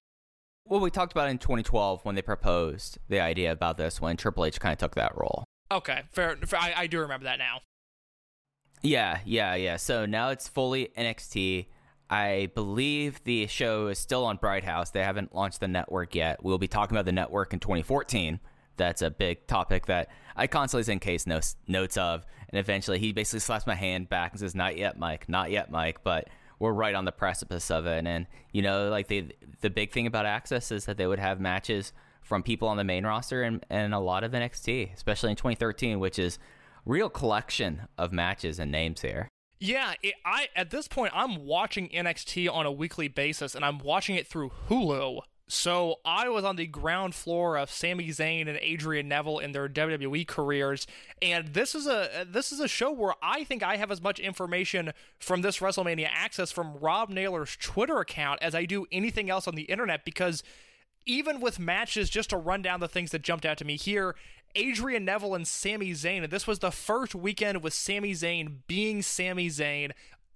Well, we talked about in 2012 when they proposed the idea about this when Triple H kind of took that role. Okay, fair. fair I, I do remember that now. Yeah, yeah, yeah. So now it's fully NXT. I believe the show is still on Bright House. They haven't launched the network yet. We'll be talking about the network in 2014. That's a big topic that I constantly send case notes, notes of. And eventually he basically slaps my hand back and says, Not yet, Mike. Not yet, Mike. But we're right on the precipice of it. And, you know, like the, the big thing about Axxess is that they would have matches from people on the main roster and, and a lot of NXT, especially in 2013, which is real collection of matches and names here. Yeah, it, I at this point I'm watching NXT on a weekly basis, and I'm watching it through Hulu. So I was on the ground floor of Sami Zayn and Adrian Neville in their WWE careers, and this is a this is a show where I think I have as much information from this WrestleMania Axxess from Rob Naylor's Twitter account as I do anything else on the internet because even with matches, just to run down the things that jumped out to me here, Adrian Neville and Sami Zayn, and this was the first weekend with Sami Zayn being Sami Zayn,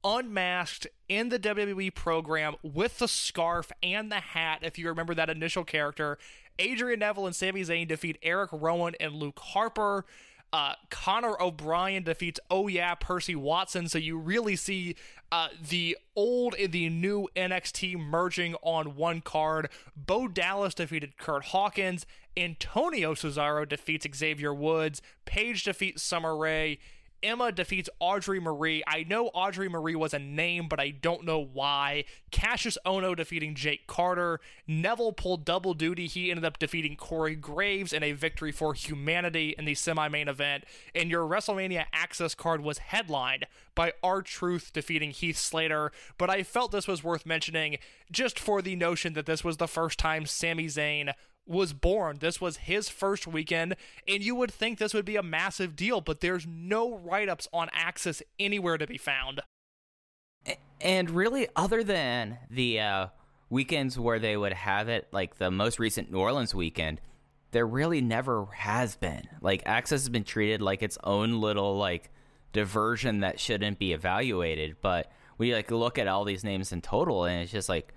unmasked in the WWE program with the scarf and the hat, if you remember that initial character. Adrian Neville and Sami Zayn defeat Eric Rowan and Luke Harper. Uh, Connor O'Brien defeats Oh Yeah Percy Watson. So you really see uh, the old and the new NXT merging on one card. Bo Dallas defeated Kurt Hawkins. Antonio Cesaro defeats Xavier Woods. Paige defeats Summer Rae. Emma defeats Audrey Marie. I know Audrey Marie was a name, but I don't know why. Cassius Ohno defeating Jake Carter. Neville pulled double duty. He ended up defeating Corey Graves in a victory for humanity in the semi main event. And your WrestleMania Axxess card was headlined by R Truth defeating Heath Slater. But I felt this was worth mentioning just for the notion that this was the first time Sami Zayn was born. This was his first weekend, and you would think this would be a massive deal, but there's no write ups on Axxess anywhere to be found. And really, other than the uh, weekends where they would have it, like the most recent New Orleans weekend, there really never has been. Like, Axxess has been treated like its own little, like, diversion that shouldn't be evaluated. But we, like, look at all these names in total, and it's just like,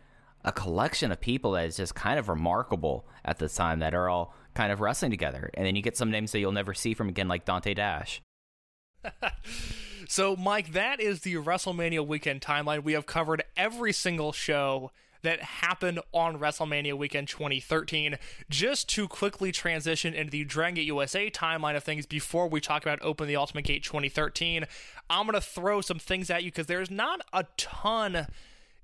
a collection of people that is just kind of remarkable at the time that are all kind of wrestling together. And then you get some names that you'll never see from again, like Dante Dash. so, Mike, that is the WrestleMania weekend timeline. We have covered every single show that happened on WrestleMania weekend 2013. Just to quickly transition into the Dragon Gate USA timeline of things before we talk about Open the Ultimate Gate 2013, I'm going to throw some things at you because there's not a ton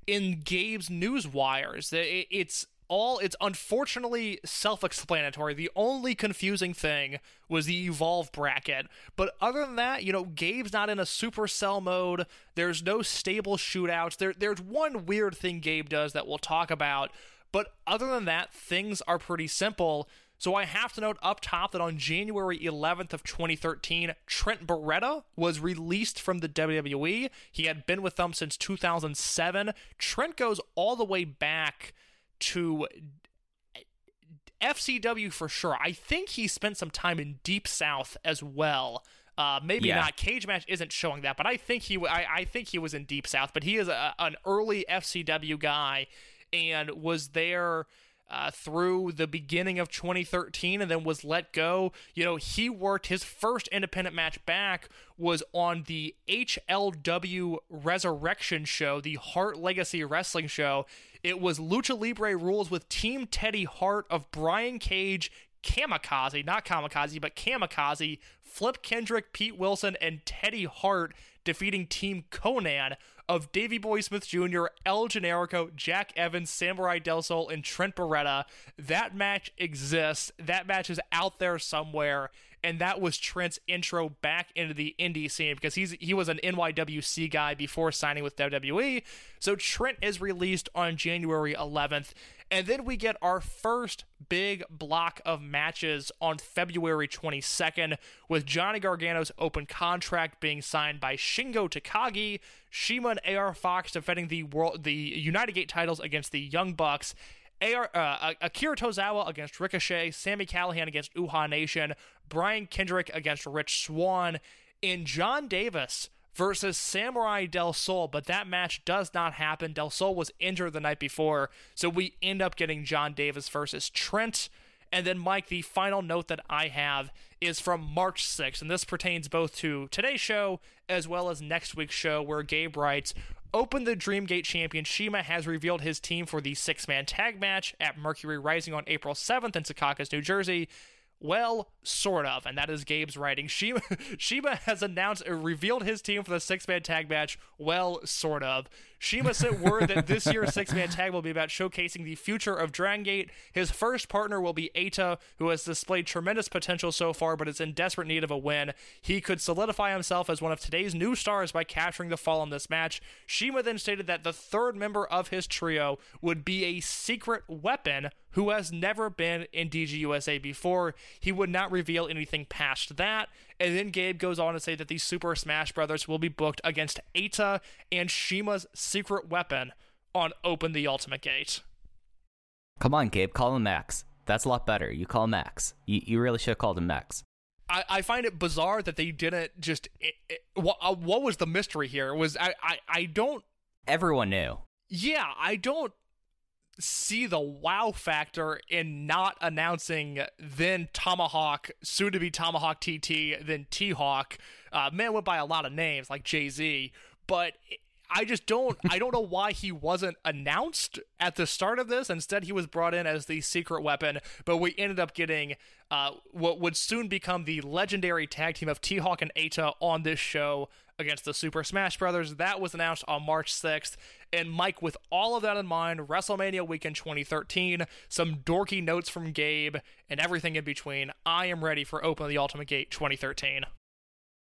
in Gabe's news wires. It's all it's unfortunately self-explanatory. The only confusing thing was the evolve bracket. But other than that, you know, Gabe's not in a supercell mode. There's no stable shootouts. There there's one weird thing Gabe does that we'll talk about, but other than that, things are pretty simple. So I have to note up top that on January 11th of 2013, Trent Beretta was released from the WWE. He had been with them since 2007. Trent goes all the way back to FCW for sure. I think he spent some time in Deep South as well. Uh, maybe Yeah. not. Cagematch isn't showing that, but I think he, I, I think he was in Deep South. But he is a, an early FCW guy and was there uh, through the beginning of 2013 and then was let go. You know, he worked his first independent match back was on the HLW Resurrection show, the Hart Legacy Wrestling show. It was Lucha Libre rules with Team Teddy Hart of Brian Cage, Kamikaze, not Kamikaze, but Kamikaze, Flip Kendrick, Pete Wilson, and Teddy Hart defeating Team Conan of Davy Boy Smith Jr., El Generico, Jack Evans, Samurai Del Sol, and Trent Beretta. That match exists. That match is out there somewhere. And that was Trent's intro back into the indie scene because he's he was an NYWC guy before signing with WWE. So Trent is released on January 11th. And then we get our first big block of matches on February 22nd with Johnny Gargano's open contract being signed by Shingo Takagi, CIMA and AR Fox defending the world the United Gate titles against the Young Bucks. AR, uh, Akira Tozawa against Ricochet, Sami Callihan against Uhaa Nation, Brian Kendrick against Rich Swann, and John Davis versus Samurai Del Sol, but that match does not happen. Del Sol was injured the night before, so we end up getting John Davis versus Trent. And then, Mike, the final note that I have is from March 6th, and this pertains both to today's show as well as next week's show, where Gabe writes Open the Dreamgate champion CIMA has revealed his team for the six man tag match at Mercury Rising on April 7th in Secaucus, New Jersey. Well, sort of, and that is Gabe's writing. CIMA, CIMA has announced, revealed his team for the six man tag match. Well, sort of. CIMA sent word that this year's six man tag will be about showcasing the future of Dragon Gate. His first partner will be Eita, who has displayed tremendous potential so far, but is in desperate need of a win. He could solidify himself as one of today's new stars by capturing the fall in this match. CIMA then stated that the third member of his trio would be a secret weapon who has never been in DGUSA before. He would not reveal anything past that. And then Gabe goes on to say that the Super Smash Brothers will be booked against Eita and CIMA's secret weapon on Open the Ultimate Gate. Come on, Gabe, call him Max. That's a lot better. You call him Max. You, you really should have called him Max. I, I find it bizarre that they didn't just. It, it, what, uh, what was the mystery here? Was I, I, I don't. Everyone knew. Yeah, I don't see the wow factor in not announcing then Tomahawk, soon to be Tomahawk TT, then T Hawk. Uh, man went by a lot of names like Jay Z, but I just don't. I don't know why he wasn't announced at the start of this. Instead, he was brought in as the secret weapon. But we ended up getting uh, what would soon become the legendary tag team of T Hawk and Eita on this show against the Super Smash Brothers. That was announced on March 6th. And Mike, with all of that in mind, WrestleMania weekend 2013, some dorky notes from Gabe, and everything in between, I am ready for Open the Ultimate Gate 2013.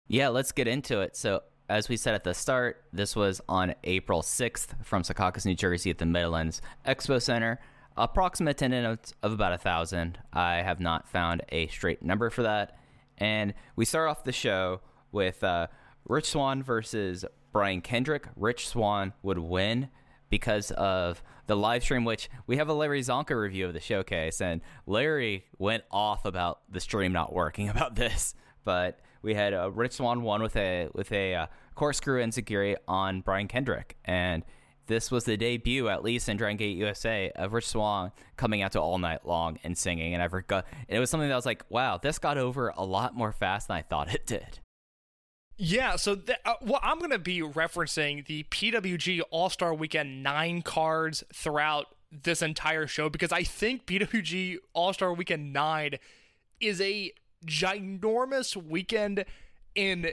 Yeah, let's get into it. So, as we said at the start, this was on April 6th from Secaucus, New Jersey at the Meadowlands Expo Center. Approximate attendance of about a thousand. I have not found a straight number for that. And we start off the show with uh, Rich Swann versus Brian Kendrick. Rich Swann would win because of the live stream, which we have a Larry Csonka review of the showcase, and Larry went off about the stream not working about this. But we had uh, Rich Swann won with a with a uh, corkscrew enziguri on Brian Kendrick, and this was the debut, at least in Dragon Gate USA, of Rich Swann coming out to all night long and singing. And I forgot, and it was something that was like, wow, this got over a lot more fast than I thought it did. Yeah, so th- uh, well, I'm going to be referencing the PWG All Star Weekend nine cards throughout this entire show because I think PWG All Star Weekend nine is a ginormous weekend in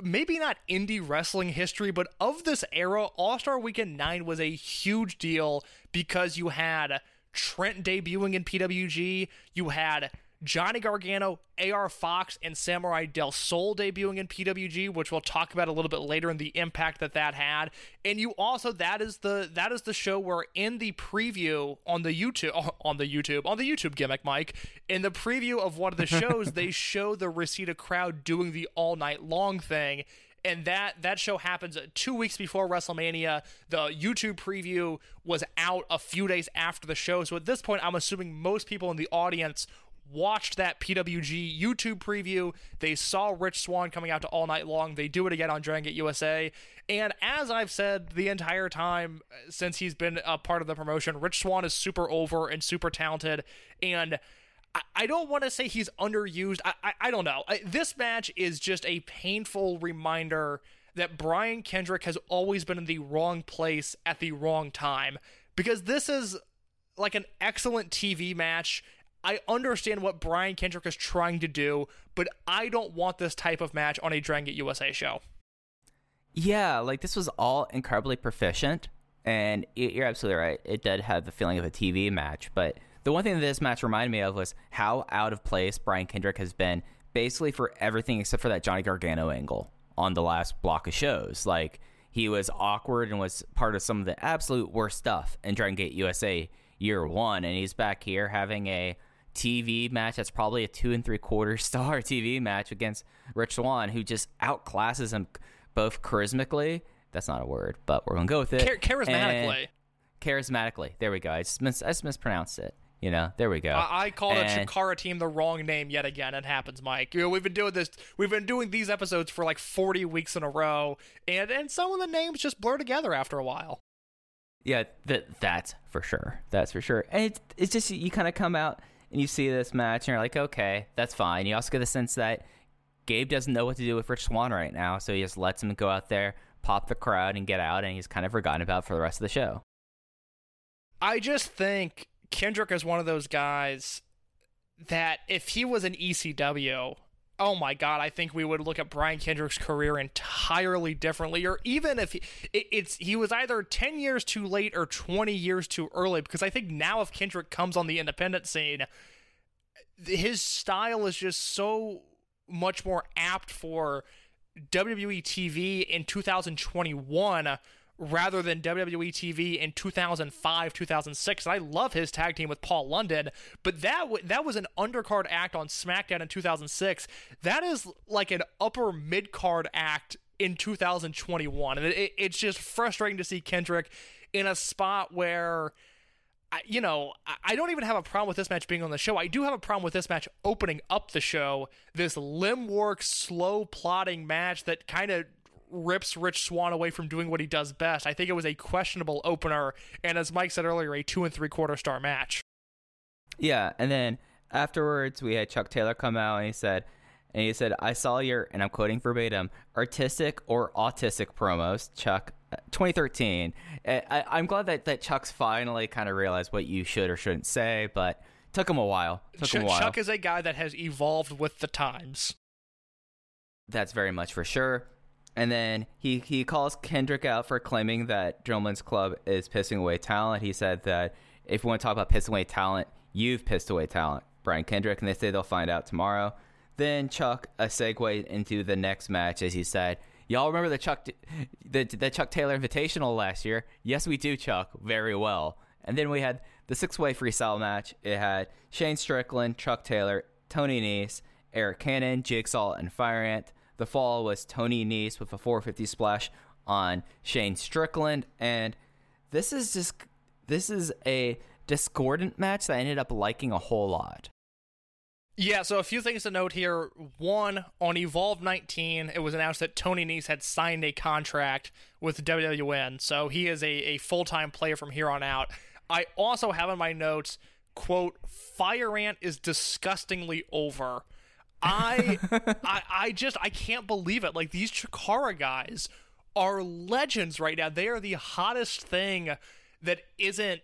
maybe not indie wrestling history, but of this era, All Star Weekend 9 was a huge deal because you had Trent debuting in PWG, you had Johnny Gargano, AR Fox, and Samurai Del Sol debuting in PWG, which we'll talk about a little bit later and the impact that that had. And you also that is the that is the show where in the preview on the YouTube on the YouTube on the YouTube gimmick, Mike, in the preview of one of the shows, they show the Reseda crowd doing the all night long thing. And that that show happens two weeks before WrestleMania. The YouTube preview was out a few days after the show. So at this point, I'm assuming most people in the audience watched that PWG YouTube preview. They saw Rich Swann coming out to All Night Long. They do it again on Dragon Gate USA. And as I've said the entire time uh, since he's been a part of the promotion, Rich Swann is super over and super talented. And I, I don't want to say he's underused. I, I, I don't know. I, this match is just a painful reminder that Brian Kendrick has always been in the wrong place at the wrong time. Because this is like an excellent TV match. I understand what Brian Kendrick is trying to do, but I don't want this type of match on a Dragon Gate USA show. Yeah, like this was all incredibly proficient, and you're absolutely right. It did have the feeling of a TV match, but the one thing that this match reminded me of was how out of place Brian Kendrick has been basically for everything except for that Johnny Gargano angle on the last block of shows. Like he was awkward and was part of some of the absolute worst stuff in Dragon Gate USA year one, and he's back here having a TV match that's probably a two and three quarter star TV match against Rich Swann, who just outclasses him both charismatically. That's not a word, but we're gonna go with it. Char- charismatically. and- charismatically. There we go. I just, mis- I just mispronounced it. You know, there we go. I, I called a And- Chikara team the wrong name yet again. It happens, Mike. You know, we've been doing this. We've been doing these episodes for like 40 weeks in a row, and and some of the names just blur together after a while. Yeah, that that's for sure. That's for sure. And it's it's just you kind of come out and you see this match and you're like, okay, that's fine. You also get the sense that Gabe doesn't know what to do with Rich Swann right now, so he just lets him go out there, pop the crowd, and get out, and he's kind of forgotten about for the rest of the show. I just think Kendrick is one of those guys that if he was an ECW, oh my god, I think we would look at Brian Kendrick's career entirely differently. Or even if he, it, it's he was either ten years too late or twenty years too early. Because I think now if Kendrick comes on the independent scene, his style is just so much more apt for WWE TV in 2021 rather than WWE TV in 2005, 2006. And I love his tag team with Paul London, but that w- that was an undercard act on SmackDown in 2006. That is like an upper mid card act in 2021, and it, it's just frustrating to see Kendrick in a spot where. I, you know, I- I don't even have a problem with this match being on the show. I do have a problem with this match opening up the show. This limb work, slow plotting match that kind of rips Rich Swann away from doing what he does best. I think it was a questionable opener, and as Mike said earlier, a two and three quarter star match. Yeah, and then afterwards we had Chuck Taylor come out and he said, and he said, "I saw your," and I'm quoting verbatim, "artistic or autistic promos, Chuck." uh, 2013. Uh, I, I'm glad that, that Chuck's finally kind of realized what you should or shouldn't say, but took him a while. Took Ch- him a while. Chuck is a guy that has evolved with the times. That's very much for sure. And then he, he calls Kendrick out for claiming that Drillman's Club is pissing away talent. He said that if you want to talk about pissing away talent, you've pissed away talent, Brian Kendrick. And they say they'll find out tomorrow. Then Chuck a segue into the next match as he said, "Y'all remember the Chuck the, the Chuck Taylor Invitational last year? Yes, we do, Chuck, very well." And then we had the six-way freestyle match. It had Shane Strickland, Chuck Taylor, Tony Nese, Eric Cannon, Jigsaw, and Fire Ant. The fall was Tony Nese with a 450 splash on Shane Strickland, and this is just this is a discordant match that I ended up liking a whole lot. Yeah, so a few things to note here. One, on Evolve 19, it was announced that Tony Nese had signed a contract with WWN, so he is a, a full time player from here on out. I also have in my notes, quote, Fire Ant is disgustingly over. I, I I just I can't believe it. Like these Chikara guys are legends right now. They are the hottest thing that isn't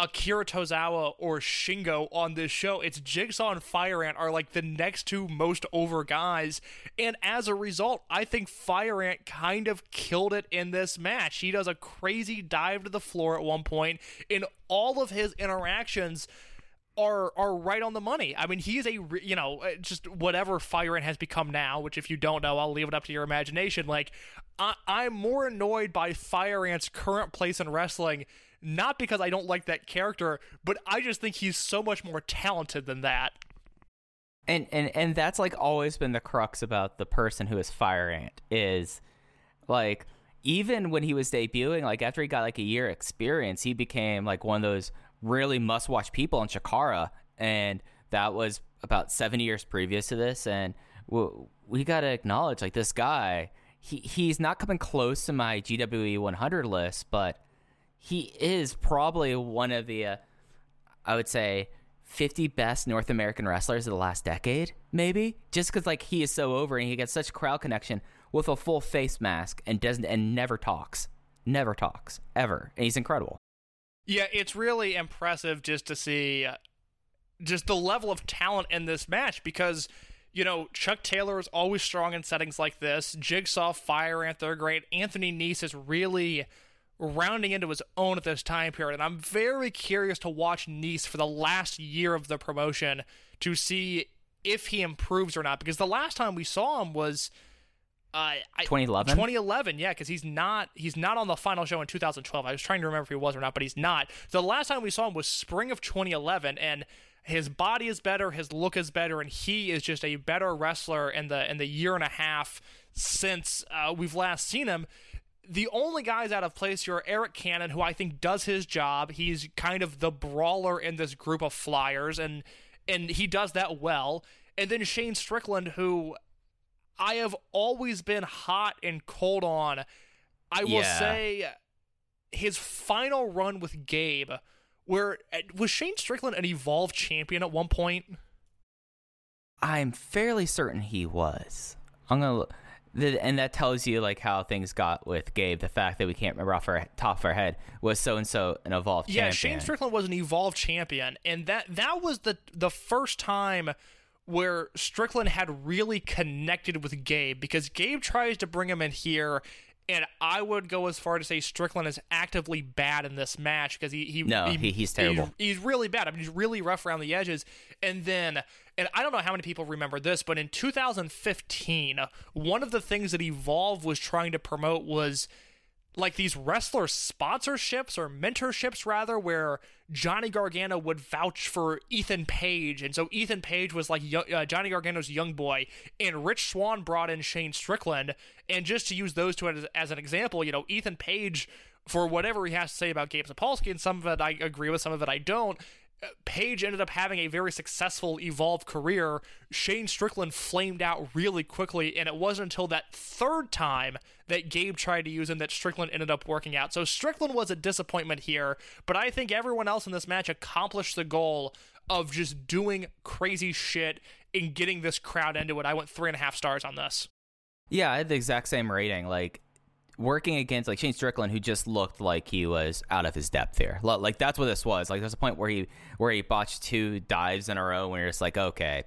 Akira Tozawa or Shingo on this show. It's Jigsaw and Fire Ant are like the next two most over guys. And as a result, I think Fire Ant kind of killed it in this match. He does a crazy dive to the floor at one point. In all of his interactions, are are right on the money. I mean, he's a you know uh, just whatever Fire Ant has become now. Which, if you don't know, I'll leave it up to your imagination. Like, I, I'm more annoyed by Fire Ant's current place in wrestling, not because I don't like that character, but I just think he's so much more talented than that. and and and that's like always been the crux about the person who is Fire Ant is like even when he was debuting, like after he got like a year experience, he became like one of those really must watch people on Chikara, and that was about seven years previous to this, and we, we got to acknowledge like this guy, he he's not coming close to my GWE 100 list, but he is probably one of the uh, I would say 50 best North American wrestlers of the last decade, maybe. Just because like he is so over and he gets such crowd connection with a full face mask and doesn't and never talks, never talks ever, and he's incredible. Yeah, it's really impressive just to see uh, just the level of talent in this match because you know Chuck Taylor is always strong in settings like this. Jigsaw, Fire Ant, they're great. Anthony Nese is really rounding into his own at this time period, and I'm very curious to watch Nese for the last year of the promotion to see if he improves or not. Because the last time we saw him was. Uh, 2011? 2011, yeah, because he's not he's not on the final show in 2012. I was trying to remember if he was or not, but he's not. The last time we saw him was spring of 2011, and his body is better, his look is better, and he is just a better wrestler in the in the year and a half since uh, we've last seen him. The only guys out of place here are Eric Cannon, who I think does his job. He's kind of the brawler in this group of flyers, and and he does that well. And then Shane Strickland, who I have always been hot and cold on. I will Yeah. say his final run with Gabe, where uh, was Shane Strickland an evolved champion at one point? I'm fairly certain he was. I'm gonna, look- and that tells you like how things got with Gabe. The fact that we can't remember off our top of our head was so and so an evolved champion. Yeah, champion. Shane Strickland was an evolved champion, and that that was the the first time where Strickland had really connected with Gabe because Gabe tries to bring him in here. And I would go as far to say Strickland is actively bad in this match because he, he No, he- he's terrible. He's, really bad. I mean, he's really rough around the edges. And then, and I don't know how many people remember this, but in 2015, one of the things that Evolve was trying to promote was like these wrestler sponsorships or mentorships rather where Johnny Gargano would vouch for Ethan Page. And so Ethan Page was like uh, Johnny Gargano's young boy. And Rich Swann brought in Shane Strickland. And just to use those two as, as an example you know Ethan Page for whatever he has to say about Gabe Sapolsky and some of it I agree with some of it I don't Page ended up having a very successful evolved career. Shane Strickland flamed out really quickly, and it wasn't until that third time that Gabe tried to use him that Strickland ended up working out. So Strickland was a disappointment here, but I think everyone else in this match accomplished the goal of just doing crazy shit and getting this crowd into it. I went three and a half stars on this. Yeah, I had the exact same rating. Like working against like Shane Strickland, who just looked like he was out of his depth here. Like that's what this was. Like there's a point where he where he botched two dives in a row, when you're just like, okay,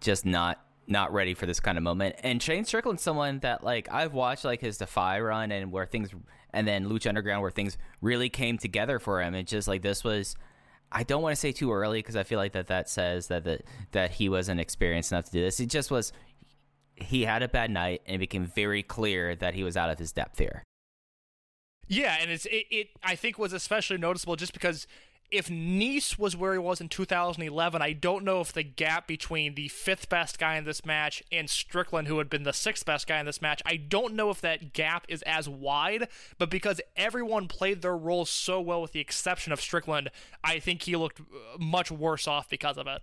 just not not ready for this kind of moment. And Shane Strickland's someone that like I've watched like his Defy run and where things and then Lucha Underground where things really came together for him. It's just like this was. I don't want to say too early because I feel like that that says that the, that he wasn't experienced enough to do this. It just was he had a bad night and it became very clear that he was out of his depth here. Yeah, and it's it, it I think was especially noticeable just because if Nese was where he was in 2011, I don't know if the gap between the fifth best guy in this match and Strickland, who had been the sixth best guy in this match, I don't know if that gap is as wide. But because everyone played their roles so well, with the exception of Strickland, I think he looked uh, much worse off because of it.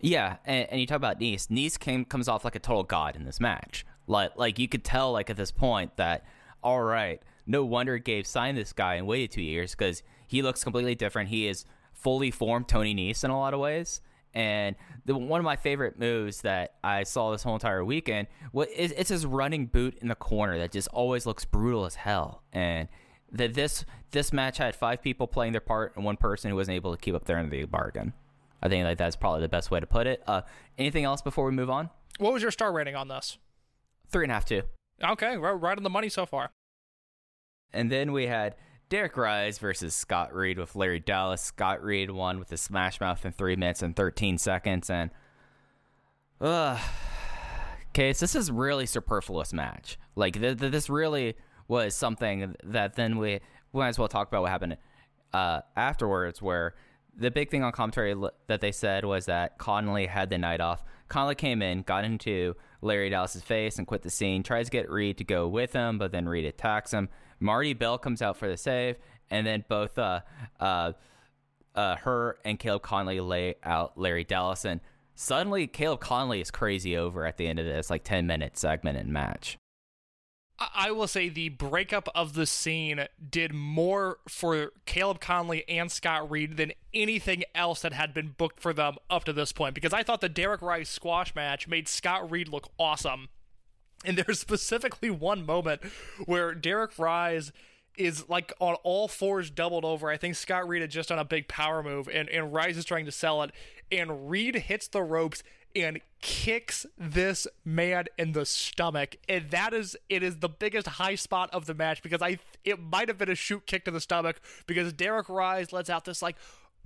Yeah, and, and you talk about Nese. Nese came comes off like a total god in this match. Like like you could tell like at this point that all right, no wonder Gabe signed this guy and waited two years because he looks completely different. He is fully formed Tony Nese in a lot of ways. And the, one of my favorite moves that I saw this whole entire weekend was it's his running boot in the corner that just always looks brutal as hell. And that this this match had five people playing their part and one person who wasn't able to keep up their end of the bargain. I think like that's probably the best way to put it. Uh, anything else before we move on? What was your star rating on this? Three and a half, two. Okay, right, right on the money so far. And then we had Derek Ryze versus Scott Reed with Larry Dallas. Scott Reed won with a smash mouth in three minutes and 13 seconds. And, uh, okay, so this is really superfluous match. Like, th- th- this really was something that then we, we might as well talk about what happened uh, afterwards, where the big thing on commentary that they said was that Connolly had the night off. Connolly came in, got into Larry Dallas's face, and quit the scene. Tries to get Reed to go with him, but then Reed attacks him. Marti Belle comes out for the save, and then both uh, uh, uh, her and Caleb Konley lay out Larry Dallas, and suddenly Caleb Konley is crazy over at the end of this like ten minute segment and match. I- will say the breakup of the scene did more for Caleb Konley and Scott Reed than anything else that had been booked for them up to this point because I thought the Derek Ryze squash match made Scott Reed look awesome. And there's specifically one moment where Derek Ryze is like on all fours doubled over. I think Scott Reed had just done a big power move and, and Ryze is trying to sell it. And Reed hits the ropes and kicks this man in the stomach. And that is it is the biggest high spot of the match because I it might have been a shoot kick to the stomach because Derek Ryze lets out this like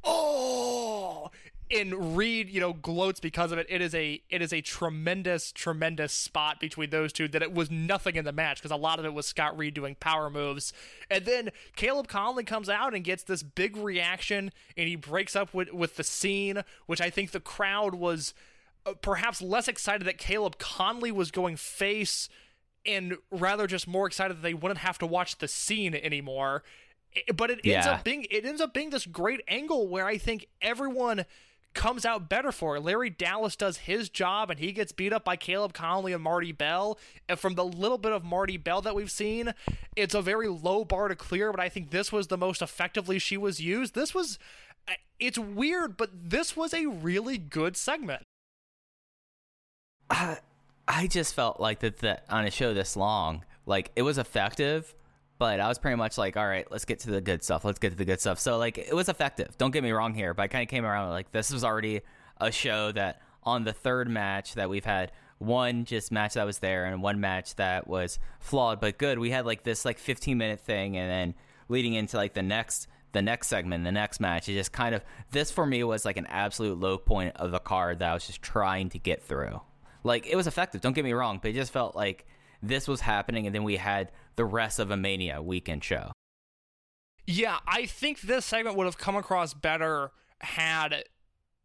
oh and Reed, you know, gloats because of it. It is a it is a tremendous, tremendous spot between those two that it was nothing in the match because a lot of it was Scott Reed doing power moves. And then Caleb Konley comes out and gets this big reaction and he breaks up with with the scene, which I think the crowd was Uh, perhaps less excited that Caleb Konley was going face and rather just more excited that they wouldn't have to watch the scene anymore. But it ends up being it ends up being this great angle where I think everyone comes out better for it. Larry Dallas does his job and he gets beat up by Caleb Konley and Marti Belle. And from the little bit of Marti Belle that we've seen, it's a very low bar to clear, but I think this was the most effectively she was used. This was uh, it's weird, but this was a really good segment. I, I just felt like that, that on a show this long, like it was effective, but I was pretty much like, all right, let's get to the good stuff. Let's get to the good stuff. So like it was effective. Don't get me wrong here, but I kind of came around like this was already a show that on the third match that we've had one just match that was there and one match that was flawed but good. We had like this like 15 minute thing and then leading into like the next the next segment, the next match, it just kind of this for me was like an absolute low point of the card that I was just trying to get through. Like it was effective, don't get me wrong, but it just felt like this was happening and then we had the rest of a Mania weekend show. Yeah, I think this segment would have come across better had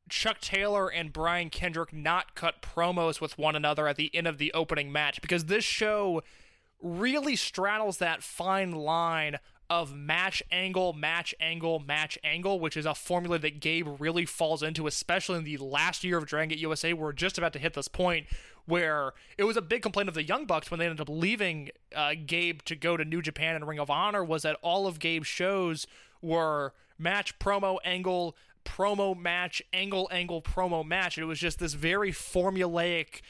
Chuck Taylor and Brian Kendrick not cut promos with one another at the end of the opening match because this show really straddles that fine line of match angle, match angle, match angle, which is a formula that Gabe really falls into, especially in the last year of Dragon Gate USA. We're just about to hit this point where it was a big complaint of the Young Bucks when they ended up leaving uh, Gabe to go to New Japan and Ring of Honor was that all of Gabe's shows were match, promo, angle, promo, match, angle, angle, promo, match. It was just this very formulaic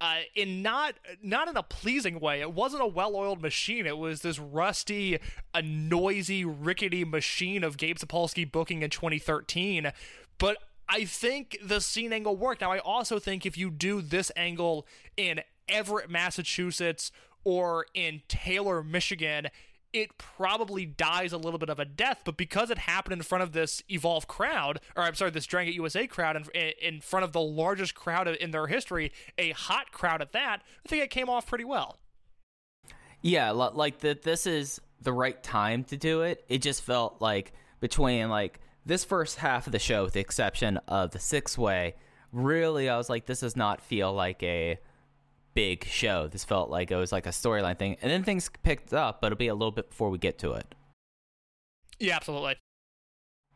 uh, in not not in a pleasing way. It wasn't a well-oiled machine. It was this rusty, a noisy, rickety machine of Gabe Sapolsky booking in 2013. But I think the scene angle worked. Now I also think if you do this angle in Everett, Massachusetts, or in Taylor, Michigan, it probably dies a little bit of a death, but because it happened in front of this Evolve crowd, or I'm sorry, this Dragon USA crowd, in, in front of the largest crowd in their history, a hot crowd at that, I think it came off pretty well. Yeah, like that. This is the right time to do it. It just felt like between like this first half of the show, with the exception of the six way, really, I was like, this does not feel like a big show. This felt like it was like a storyline thing, and then things picked up, but it'll be a little bit before we get to it. Yeah, absolutely.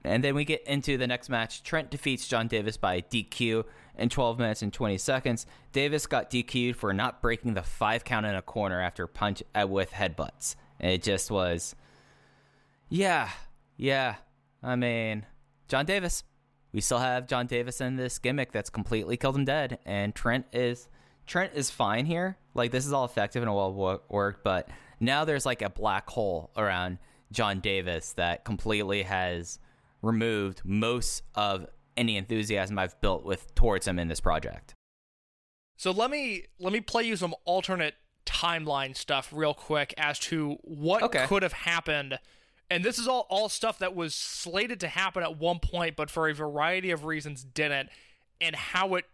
And then we get into the next match. Trent defeats John Davis by DQ in 12 minutes and 20 seconds. Davis got DQ'd for not breaking the five count in a corner after punch uh, with headbutts. And it just was, yeah, yeah. I mean, John Davis. We still have John Davis in this gimmick that's completely killed him dead, and Trent is Trent is fine here. Like this is all effective and well worked, but now there's like a black hole around John Davis that completely has removed most of any enthusiasm I've built with towards him in this project. So let me let me play you some alternate timeline stuff real quick as to what okay. could have happened. And this is all all stuff that was slated to happen at one point, but for a variety of reasons didn't, and how it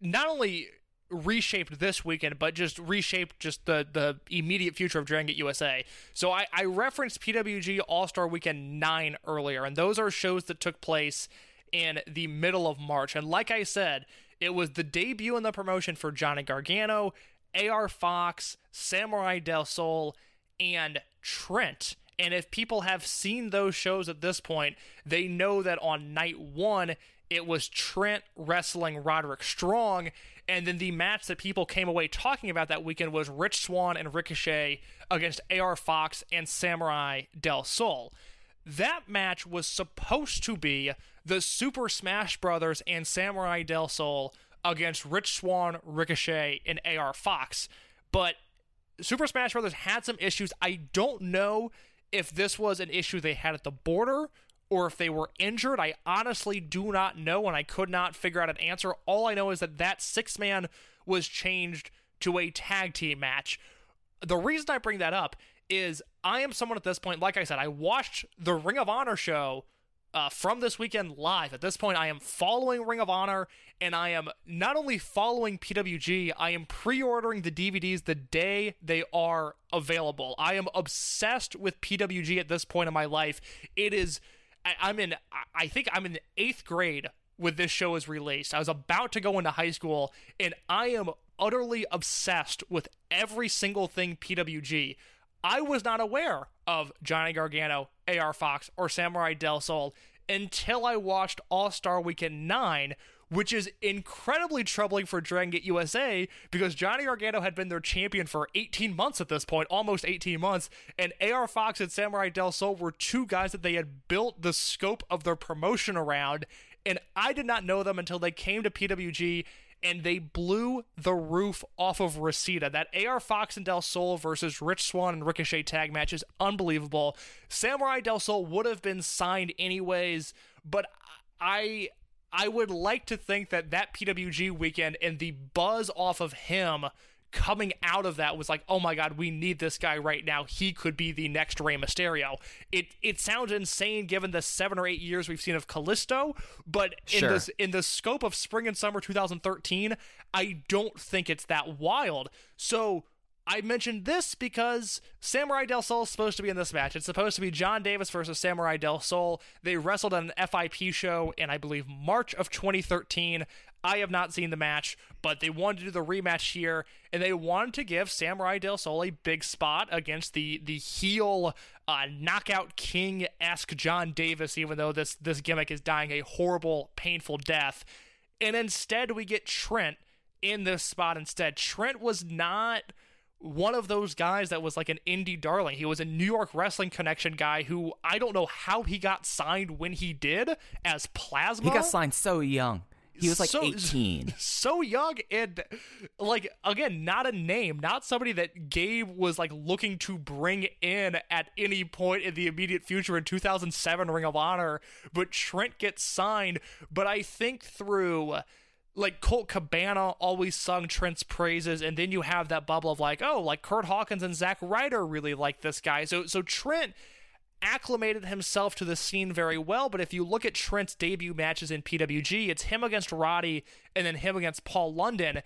not only reshaped this weekend, but just reshaped just the the immediate future of Dragon Gate USA. So I, I referenced PWG All Star Weekend nine earlier, and those are shows that took place in the middle of March. And like I said, it was the debut in the promotion for Johnny Gargano, AR Fox, Samurai Del Sol, and Trent. And if people have seen those shows at this point, they know that on night one, it was Trent wrestling Roderick Strong, and then the match that people came away talking about that weekend was Rich Swann and Ricochet against AR Fox and Samurai Del Sol. That match was supposed to be the Super Smash Brothers and Samurai Del Sol against Rich Swann, Ricochet, and AR Fox. But Super Smash Brothers had some issues. I don't know if this was an issue they had at the border or if they were injured. I honestly do not know, and I could not figure out an answer. All I know is that that six man was changed to a tag team match. The reason I bring that up is I am someone at this point, like I said, I watched the Ring of Honor show uh, from this weekend live. At this point, I am following Ring of Honor, and I am not only following PWG, I am pre ordering the DVDs the day they are available. I am obsessed with PWG at this point in my life. It is I, am in. I think I'm in the eighth grade when this show is released. I was about to go into high school, and I am utterly obsessed with every single thing PWG. I was not aware of Johnny Gargano, AR Fox, or Samurai Del Sol until I watched All Star Weekend 9, which is incredibly troubling for Dragon Gate USA because Johnny Gargano had been their champion for 18 months at this point, almost 18 months, and AR Fox and Samurai Del Sol were two guys that they had built the scope of their promotion around, and I did not know them until they came to PWG and they blew the roof off of Reseda. That AR Fox and Del Sol versus Rich Swann and Ricochet tag match is unbelievable. Samurai Del Sol would have been signed anyways, but I I would like to think that that PWG weekend and the buzz off of him coming out of that was like, oh my god, we need this guy right now. He could be the next Rey Mysterio. It it sounds insane given the seven or eight years we've seen of Kalisto, but in Sure. this in the scope of spring and summer 2013, I don't think it's that wild. So I mentioned this because Samurai Del Sol is supposed to be in this match. It's supposed to be John Davis versus Samurai Del Sol. They wrestled on an FIP show in, I believe, March of 2013. I have not seen the match, but they wanted to do the rematch here, and they wanted to give Samurai Del Sol a big spot against the the heel uh, knockout king esque John Davis, even though this this gimmick is dying a horrible, painful death. And instead, we get Trent in this spot instead. Trent was not one of those guys that was like an indie darling. He was a New York Wrestling Connection guy who I don't know how he got signed when he did as Plasma. He got signed so young. He was like So- 18. so young and like again not a name not somebody that gabe was like looking to bring in at any point in the immediate future in 2007 ring of honor but trent gets signed but i think through like Colt Cabana always sung Trent's praises, and then you have that bubble of like, oh, like Kurt Hawkins and Zack Ryder really like this guy. So so Trent acclimated himself to the scene very well. But if you look at Trent's debut matches in PWG, it's him against Roddy and then him against Paul London.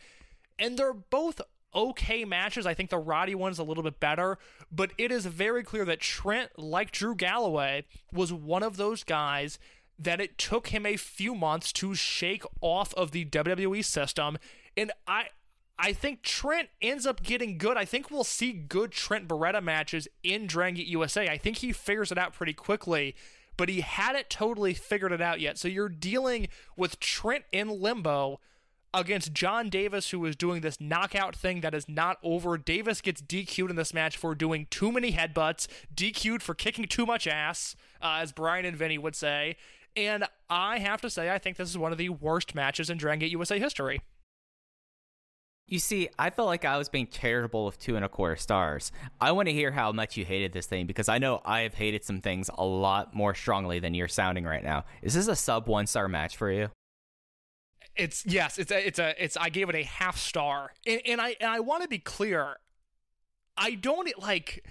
And they're both okay matches. I think the Roddy one's a little bit better, but it is very clear that Trent, like Drew Galloway, was one of those guys that it took him a few months to shake off of the WWE system. And I I think Trent ends up getting good. I think we'll see good Trent Beretta matches in Dragon USA. I think he figures it out pretty quickly, but he hadn't totally figured it out yet. So you're dealing with Trent in limbo against John Davis, who is doing this knockout thing that is not over. Davis gets DQ'd in this match for doing too many headbutts, DQ'd for kicking too much ass, uh, as Brian and Vinny would say. And I have to say, I think this is one of the worst matches in Dragon Gate USA history. You see, I felt like I was being charitable with two and a quarter stars. I want to hear how much you hated this thing because I know I have hated some things a lot more strongly than you're sounding right now. Is this a sub one star match for you? It's yes, it's a, it's a, it's. I gave it a half star, and, and I and I want to be clear. I don't like.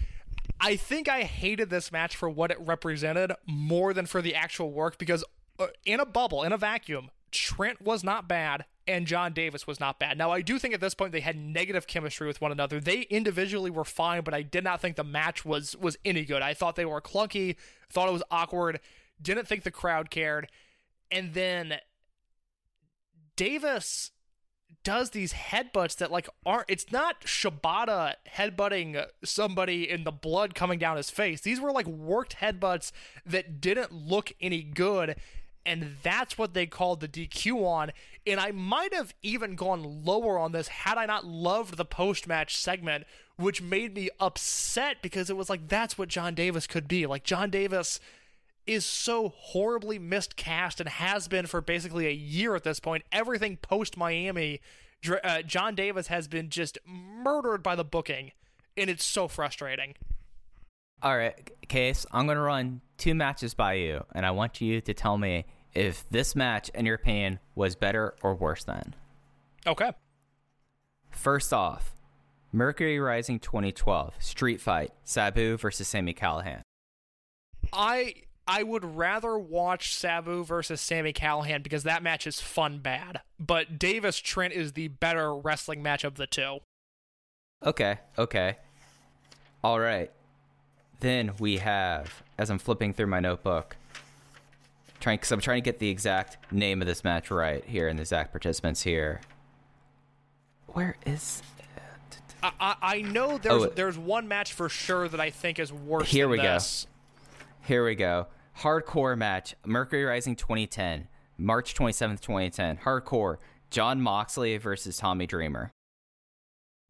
I think I hated this match for what it represented more than for the actual work because uh, in a bubble, in a vacuum, Trent was not bad and John Davis was not bad. Now, I do think at this point they had negative chemistry with one another. They individually were fine, but I did not think the match was was any good. I thought they were clunky, thought it was awkward, didn't think the crowd cared. And then Davis does these headbutts that like aren't it's not Shibata headbutting somebody in the blood coming down his face. These were like worked headbutts that didn't look any good and that's what they called the DQ on. And I might have even gone lower on this had I not loved the post match segment, which made me upset because it was like that's what John Davis could be. Like John Davis is so horribly miscast and has been for basically a year at this point. Everything post Miami, uh, John Davis has been just murdered by the booking, and it's so frustrating. All right, Case, I'm going to run two matches by you, and I want you to tell me if this match, in your opinion, was better or worse than. Okay. First off, Mercury Rising 2012 Street Fight Sabu versus Sami Callihan. I I would rather watch Sabu versus Sami Callihan because that match is fun bad. But Davis Trent is the better wrestling match of the two. Okay, okay. All right. Then we have, as I'm flipping through my notebook, trying because I'm trying to get the exact name of this match right here and the exact participants here. Where is? I, I, I know there's Oh, there's one match for sure that I think is worse. Here we go. Here we go. Hardcore match. Mercury Rising 2010, March 27th, 2010. Hardcore. John Moxley versus Tommy Dreamer.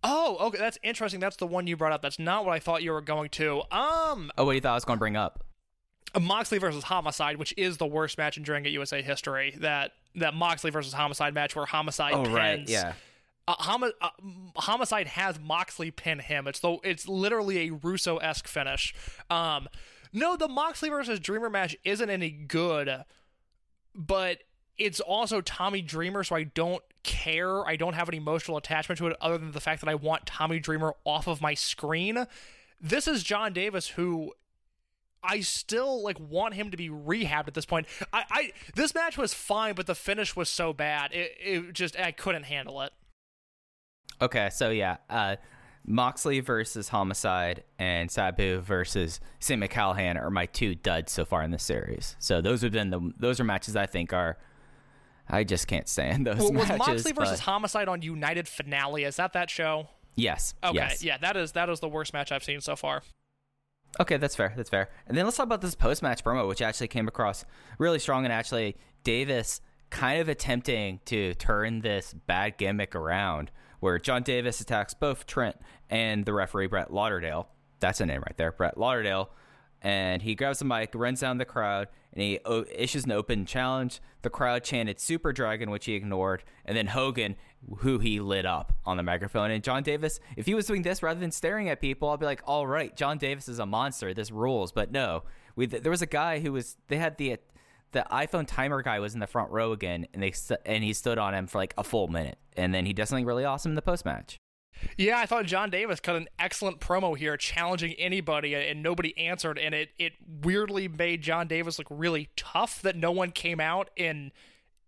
Oh, okay, that's interesting. That's the one you brought up. That's not what I thought you were going to. Um, Oh, what do you thought I was going to bring up? Moxley versus Homicide, which is the worst match in Dragon Gate USA history. That that Moxley versus Homicide match where Homicide Oh, pins. right. Yeah. Uh, Homi- uh, Homicide has Moxley pin him. It's the it's literally a Russo esque finish. Um, no, the Moxley versus Dreamer match isn't any good, but it's also Tommy Dreamer, so I don't care. I don't have an emotional attachment to it other than the fact that I want Tommy Dreamer off of my screen. This is John Davis who I still like want him to be rehabbed at this point. I, I this match was fine, but the finish was so bad. It, it just I couldn't handle it. Okay, so yeah, uh, Moxley versus Homicide and Sabu versus Sami Callihan are my two duds so far in the series. So those have been the those are matches I think are I just can't stand those Well, was matches. Moxley versus but- Homicide on United Finale? Is that that show? yes, Okay, yes. yeah, that is that is the worst match I've seen so far. Okay, that's fair. That's fair. And then let's talk about this post match promo, which actually came across really strong and actually Davis kind of attempting to turn this bad gimmick around where John Davis attacks both Trent and the referee Brett Lauderdale. That's a name right there, Brett Lauderdale. And he grabs the mic, runs down the crowd, and he o- issues an open challenge. The crowd chanted Super Dragon, which he ignored, and then Hogan, who he lit up on the microphone. And John Davis, if he was doing this rather than staring at people, I'd be like, all right, John Davis is a monster. This rules. But no, we, there was a guy who was, they had the, the iPhone timer guy was in the front row again, and they and he stood on him for like a full minute, and then he does something really awesome in the post match. Yeah, I thought John Davis cut an excellent promo here, challenging anybody, and nobody answered, and it it weirdly made John Davis look really tough that no one came out and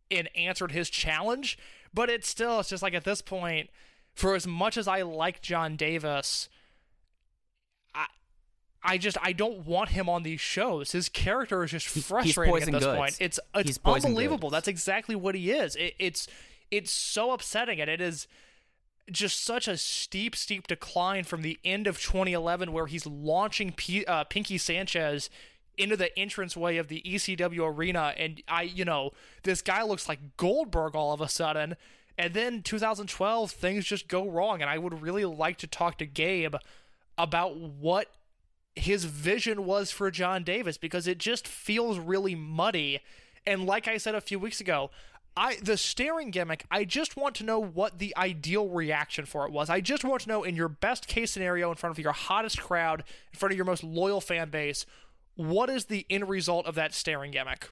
and answered his challenge. But it's still, it's just like at this point, for as much as I like John Davis, I just I don't want him on these shows. His character is just frustrating at this goods. point. It's it's unbelievable. goods. That's exactly what he is. It, it's it's so upsetting, and it is just such a steep, steep decline from the end of 2011, where he's launching P- uh, Pinky Sanchez into the entranceway of the ECW arena, and I, you know, this guy looks like Goldberg all of a sudden. And then 2012, things just go wrong, and I would really like to talk to Gabe about what his vision was for John Davis because it just feels really muddy. And like I said a few weeks ago, I the staring gimmick, I just want to know what the ideal reaction for it was. I just want to know in your best case scenario in front of your hottest crowd, in front of your most loyal fan base, what is the end result of that staring gimmick?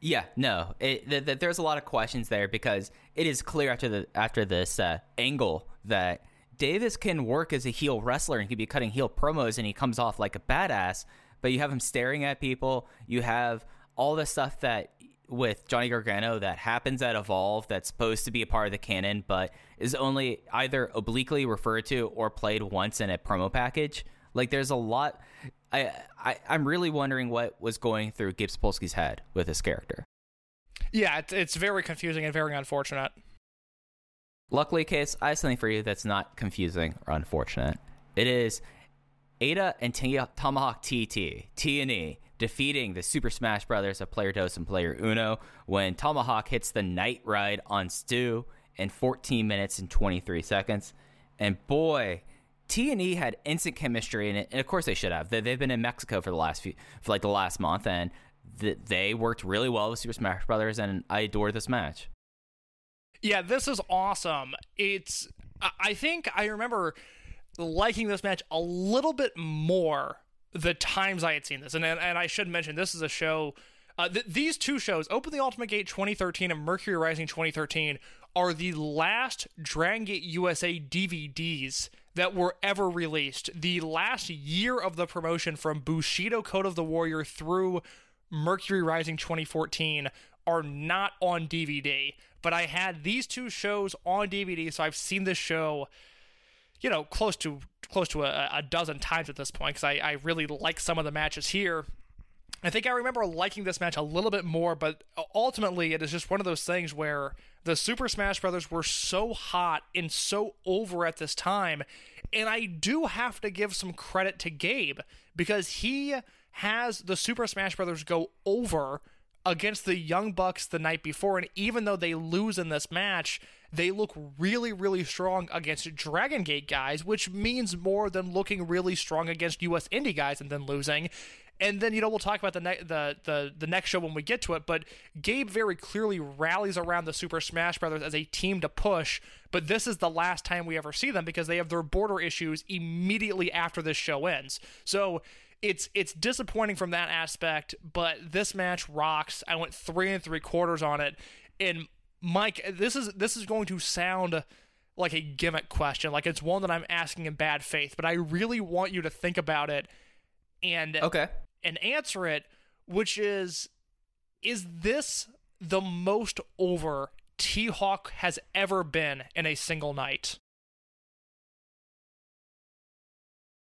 Yeah, no, it, th- th- there's a lot of questions there because it is clear after the after this uh, angle that Davis can work as a heel wrestler and he can be cutting heel promos and he comes off like a badass. But you have him staring at people. You have all the stuff that with Johnny Gargano that happens at Evolve that's supposed to be a part of the canon, but is only either obliquely referred to or played once in a promo package. Like there's a lot. I, I I'm really wondering what was going through Gabe Sapolsky's head with this character. Yeah, it's, it's very confusing and very unfortunate. Luckily, Case, I have something for you that's not confusing or unfortunate. It is Eita and T- Tomahawk TT, T&E, defeating the Super Smash Brothers of Player Dos and Player Uno when Tomahawk hits the Night Ride on Stu in 14 minutes and 23 seconds. And boy, T&E had instant chemistry in it, and of course they should have. They, they've been in Mexico for the last few, for like the last month, and th- they worked really well with Super Smash Brothers, and I adore this match. Yeah, this is awesome. It's I- think I remember liking this match a little bit more the times I had seen this. And and I should mention this is a show uh, th- these two shows, Open the Ultimate Gate 2013 and Mercury Rising 2013, are the last Dragon Gate USA DVDs that were ever released. The last year of the promotion from Bushido Code of the Warrior through Mercury Rising 2014 are not on DVD. But I had these two shows on DVD, so I've seen this show, you know, close to close to a, a dozen times at this point because I, I really like some of the matches here. I think I remember liking this match a little bit more, but ultimately it is just one of those things where the Super Smash Brothers were so hot and so over at this time. And I do have to give some credit to Gabe because he has the Super Smash Brothers go over against the Young Bucks the night before. And even though they lose in this match, they look really, really strong against Dragon Gate guys, which means more than looking really strong against US Indie guys and then losing. And then you know we'll talk about the ne- the the the next show when we get to it. But Gabe very clearly rallies around the Super Smash Brothers as a team to push. But this is the last time we ever see them because they have their border issues immediately after this show ends. So it's it's disappointing from that aspect, but this match rocks. I went three and three quarters on it, and Mike, this is this is going to sound like a gimmick question, like it's one that I'm asking in bad faith, but I really want you to think about it and Okay. and answer it, which is is this the most over T Hawk has ever been in a single night?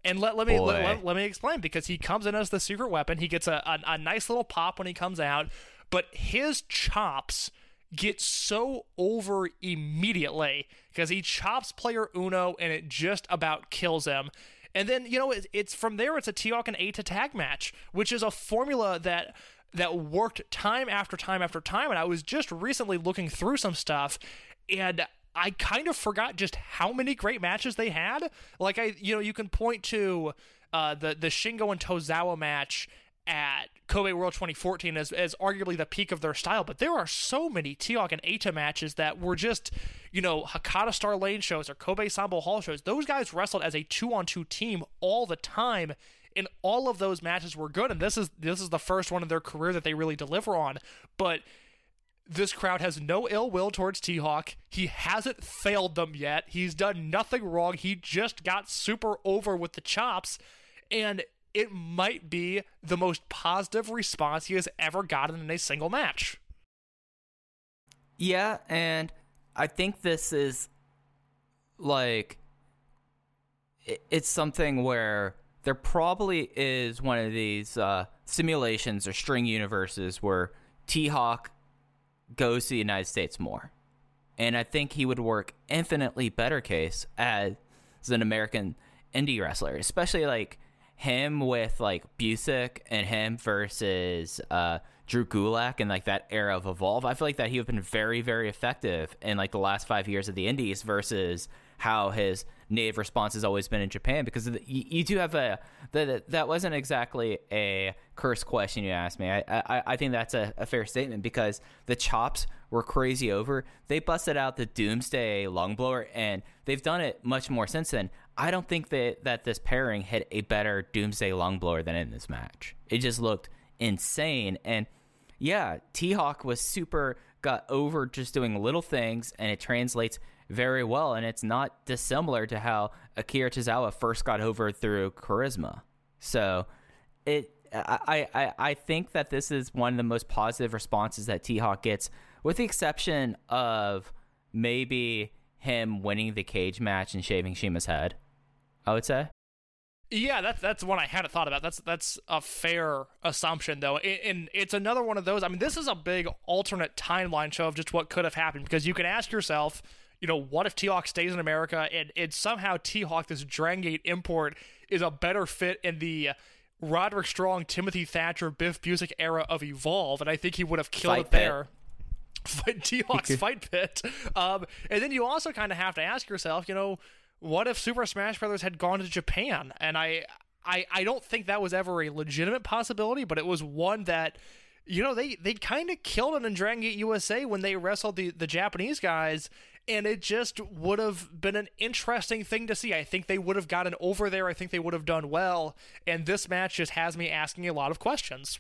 And let, let me let, let, let me explain because he comes in as the secret weapon. He gets a, a, a nice little pop when he comes out, but his chops get so over immediately because he chops player Uno and it just about kills him. And then you know it, it's from there it's a T-Hawk and Eita tag match, which is a formula that that worked time after time after time. And I was just recently looking through some stuff, and I kind of forgot just how many great matches they had. Like I, you know, you can point to uh, the the Shingo and Tozawa match at Kobe World 2014 as, as arguably the peak of their style, but there are so many T-Hawk and Eita matches that were just, you know, Hakata Star Lane shows or Kobe Sambo Hall shows. Those guys wrestled as a two-on-two team all the time, and all of those matches were good. And this is this is the first one in their career that they really deliver on. But this crowd has no ill will towards T Hawk. He hasn't failed them yet. He's done nothing wrong. He just got super over with the chops, and it might be the most positive response he has ever gotten in a single match. Yeah, and I think this is like it's something where there probably is one of these uh, simulations or string universes where T Hawk goes to the United States more. And I think he would work infinitely better case as an American indie wrestler, especially like him with like Busick and him versus uh, Drew Gulak and like that era of Evolve. I feel like that he would have been very, very effective in like the last five years of the Indies versus how his native response has always been in Japan because you do have a that that wasn't exactly a curse question you asked me. I I, I think that's a, a fair statement because the chops were crazy over. They busted out the Doomsday lung blower and they've done it much more since then. I don't think that that this pairing hit a better Doomsday lung blower than in this match. It just looked insane and yeah, T Hawk was super got over just doing little things, and it translates very well. And it's not dissimilar to how Akira Tozawa first got over through charisma. So it, I, I, I think that this is one of the most positive responses that T Hawk gets, with the exception of maybe him winning the cage match and shaving CIMA's head. I would say. Yeah, that's that's one I hadn't thought about. That's that's a fair assumption, though, and, it's another one of those. I mean, this is a big alternate timeline show of just what could have happened because you can ask yourself, you know, what if T Hawk stays in America and and somehow T Hawk, this Drangate import, is a better fit in the Roderick Strong, Timothy Thatcher, Biff Busick era of Evolve, and I think he would have killed Fight it there. Fight T Hawk's fight pit. Um, and then you also kind of have to ask yourself, you know, what if Super Smash Brothers had gone to Japan? And I, I, I don't think that was ever a legitimate possibility, but it was one that, you know, they they kind of killed it in Dragon Gate USA when they wrestled the the Japanese guys. And it just would have been an interesting thing to see. I think they would have gotten over there. I think they would have done well. And this match just has me asking a lot of questions.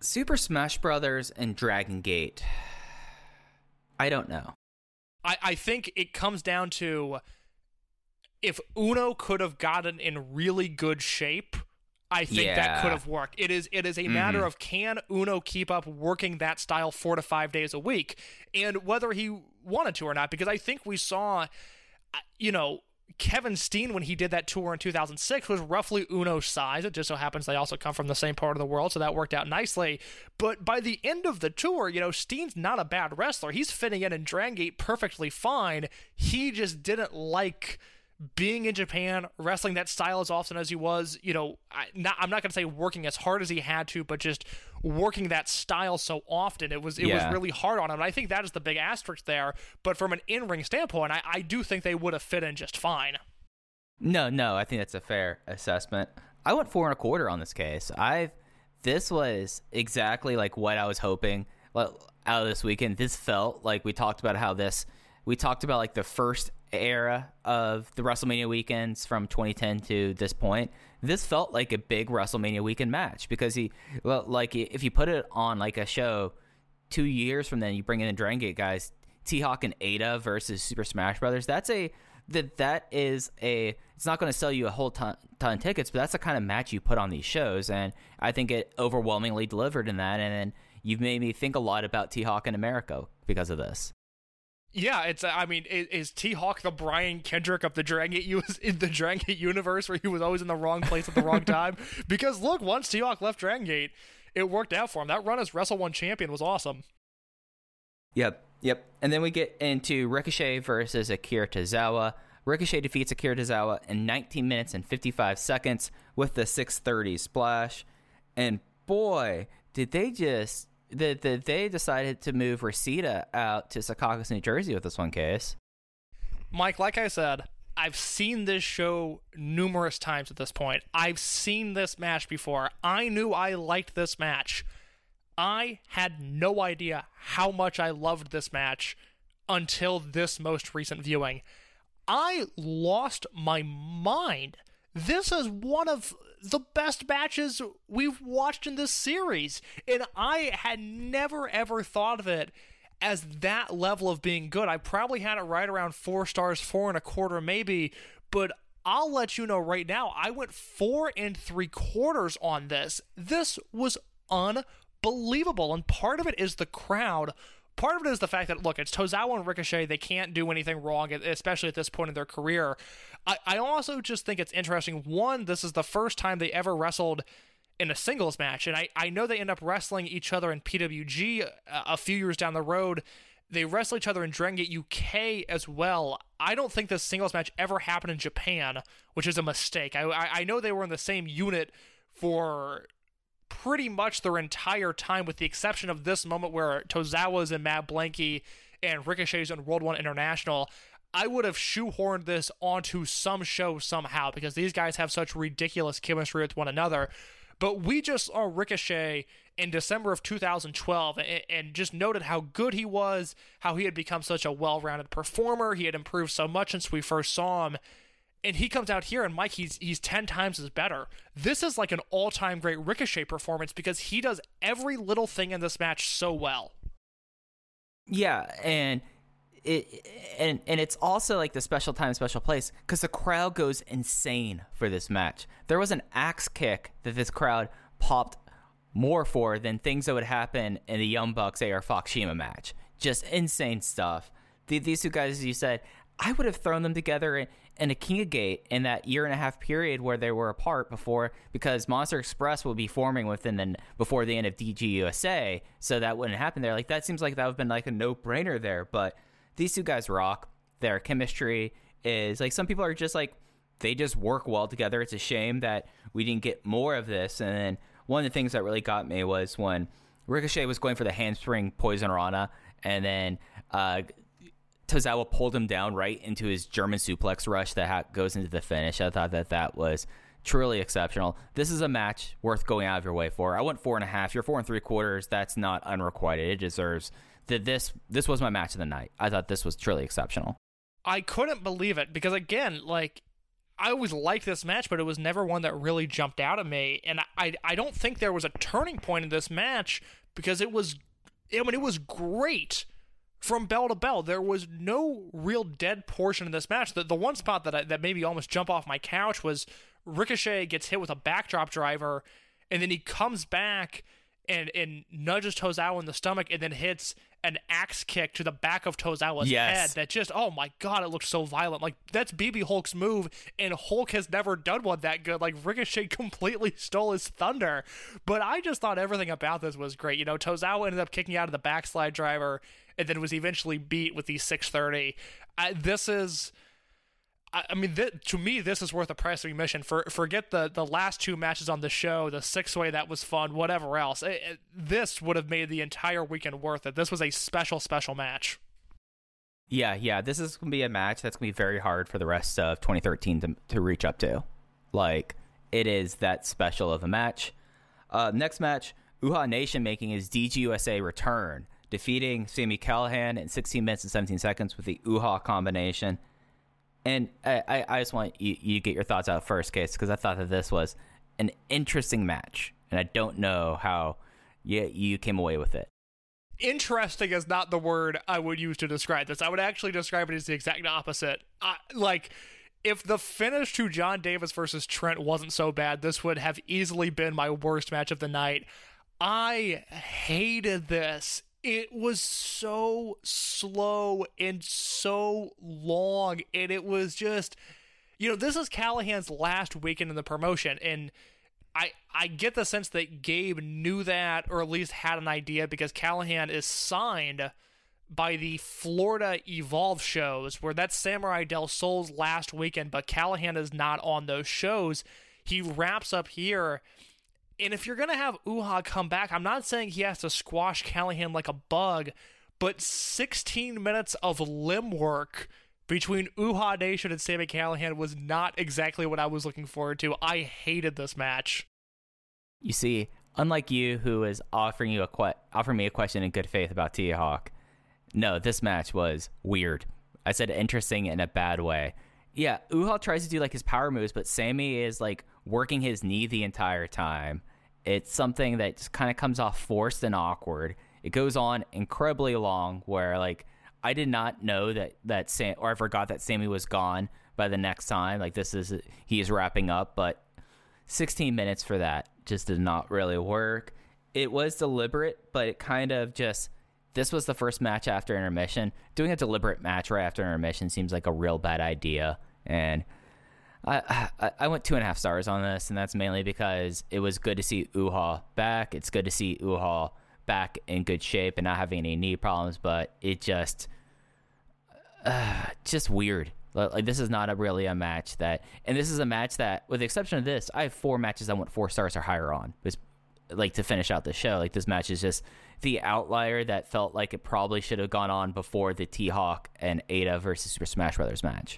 Super Smash Brothers and Dragon Gate. I don't know. I, I think it comes down to if Uno could have gotten in really good shape, I think that could have worked. It is it is a matter of can Uno keep up working that style four to five days a week, and whether he wanted to or not. Because I think we saw, uh, you know. Kevin Steen, when he did that tour in 2006, was roughly Uno's size. It just so happens they also come from the same part of the world, so that worked out nicely. But by the end of the tour, you know, Steen's not a bad wrestler. He's fitting in in Drangate perfectly fine. He just didn't like being in Japan, wrestling that style as often as he was. You know, I, not, I'm not going to say working as hard as he had to, but just working that style so often. It was it Yeah. was really hard on him. And I think that is the big asterisk there. But from an in ring standpoint, I, I do think they would have fit in just fine. No, no, I think that's a fair assessment. I went four and a quarter on this case. I this was exactly like what I was hoping like, out of this weekend. This felt like we talked about how this we talked about like the first era of the WrestleMania weekends from 2010 to this point, this felt like a big WrestleMania weekend match because he, well, like if you put it on like a show two years from then, you bring in the Dragon Gate guys, T Hawk and Eita versus Super Smash Brothers. That's a that that is a. It's not going to sell you a whole ton, ton of tickets, but that's the kind of match you put on these shows, and I think it overwhelmingly delivered in that. And then you've made me think a lot about T Hawk in America because of this. Yeah, it's. I mean, is, is T Hawk the Brian Kendrick of the Dragon Gate in the Dragon Gate universe, where he was always in the wrong place at the wrong time? Because look, once T Hawk left Dragon Gate, it worked out for him. That run as Wrestle One champion was awesome. Yep, yep. And then we get into Ricochet versus Akira Tozawa. Ricochet defeats Akira Tozawa in 19 minutes and 55 seconds with the 630 splash. And boy, did they just that the, they decided to move Reseda out to Secaucus, New Jersey with this one case. Mike, like I said, I've seen this show numerous times at this point. I've seen this match before. I knew I liked this match. I had no idea how much I loved this match until this most recent viewing. I lost my mind. This is one of the best matches we've watched in this series, and I had never ever thought of it as that level of being good. I probably had it right around four stars, four and a quarter, maybe, but I'll let you know right now, I went four and three quarters on this. This was unbelievable, and part of it is the crowd. Part of it is the fact that look, it's Tozawa and Ricochet. They can't do anything wrong, especially at this point in their career. I, I also just think it's interesting. One, this is the first time they ever wrestled in a singles match. And I, I know they end up wrestling each other in PWG a, uh, a few years down the road. They wrestle each other in Dragon Gate UK as well. I don't think this singles match ever happened in Japan, which is a mistake. I, I, I know they were in the same unit for pretty much their entire time, with the exception of this moment where Tozawa's and Mad Blankey and Ricochet's in World One International. I would have shoehorned this onto some show somehow because these guys have such ridiculous chemistry with one another. But we just saw Ricochet in December of 2012 and, just noted how good he was, how he had become such a well rounded performer. He had improved so much since we first saw him. And he comes out here, and Mike, he's he's ten times as better. This is like an all time great Ricochet performance because he does every little thing in this match so well. Yeah, and it and and it's also like the special time, special place because the crowd goes insane for this match. There was an axe kick that this crowd popped more for than things that would happen in the Young Bucks AR Fox CIMA match. Just insane stuff. These two guys, as you said, I would have thrown them together in, in a King of Gate in that year and a half period where they were apart before, because Monster Express will be forming within the before the end of DGUSA, so that wouldn't happen there. Like that seems like that would have been like a no brainer there, but these two guys rock. Their chemistry is like some people are just like they just work well together. It's a shame that we didn't get more of this. And then one of the things that really got me was when Ricochet was going for the handspring poison rana, and then uh, Tozawa pulled him down right into his German suplex rush that ha- goes into the finish. I thought that that was truly exceptional. This is a match worth going out of your way for. I went four and a half. You're four and three quarters. That's not unrequited. It deserves that this this was my match of the night. I thought this was truly exceptional. I couldn't believe it because again, like I always liked this match, but it was never one that really jumped out at me. And I I don't think there was a turning point in this match because it was I mean it was great from bell to bell. There was no real dead portion in this match. The the one spot that I, that made me almost jump off my couch was Ricochet gets hit with a backdrop driver, and then he comes back and and nudges Tozawa in the stomach, and then hits an axe kick to the back of Tozawa's Yes. head that just oh my god it looked so violent. Like that's BB Hulk's move and Hulk has never done one that good. Like Ricochet completely stole his thunder. But I just thought everything about this was great. You know Tozawa ended up kicking out of the backslide driver and then was eventually beat with the 630 I, this is I mean, th- to me, this is worth the price of admission. For forget the the last two matches on the show, the six way that was fun, whatever else. It- it- this would have made the entire weekend worth it. This was a special, special match. Yeah, yeah. This is gonna be a match that's gonna be very hard for the rest of 2013 to to reach up to. Like it is that special of a match. Uh, next match, Uha Nation making his DGUSA return, defeating Sami Callihan in 16 minutes and 17 seconds with the Uha combination. And I, I, just want you, you get your thoughts out first, Case, because I thought that this was an interesting match, and I don't know how you, you came away with it. interesting is not the word I would use to describe this. I would actually describe it as the exact opposite. I, like, if the finish to John Davis versus Trent wasn't so bad, this would have easily been my worst match of the night. I hated this. It was so slow and so long, and it was just, you know, this is Callihan's last weekend in the promotion, and I I get the sense that Gabe knew that or at least had an idea because Callihan is signed by the Florida Evolve shows where that's Samurai Del Sol's last weekend, but Callihan is not on those shows. He wraps up here. And if you're gonna have Uha come back, I'm not saying he has to squash Callihan like a bug, but 16 minutes of limb work between Uha Nation and Sami Callihan was not exactly what I was looking forward to. I hated this match. You see, unlike you, who is offering you a que- offering me a question in good faith about T Hawk, no, this match was weird. I said interesting in a bad way. Yeah, Uha tries to do like his power moves, but Sami is like working his knee the entire time. It's something that just kind of comes off forced and awkward. It goes on incredibly long, where like I did not know that that Sam or I forgot that Sami was gone by the next time. Like this is he is wrapping up, but 16 minutes for that just did not really work. It was deliberate, but it kind of just this was the first match after intermission. Doing a deliberate match right after intermission seems like a real bad idea, and I, I went two and a half stars on this, and that's mainly because it was good to see Uha back. It's good to see Uha back in good shape and not having any knee problems, but it just uh, just weird. Like like, this is not a really a match that, and this is a match that, with the exception of this, I have four matches I want four stars or higher on. It's like to finish out the show. Like this match is just the outlier that felt like it probably should have gone on before the T Hawk and Eita versus Super Smash Brothers match.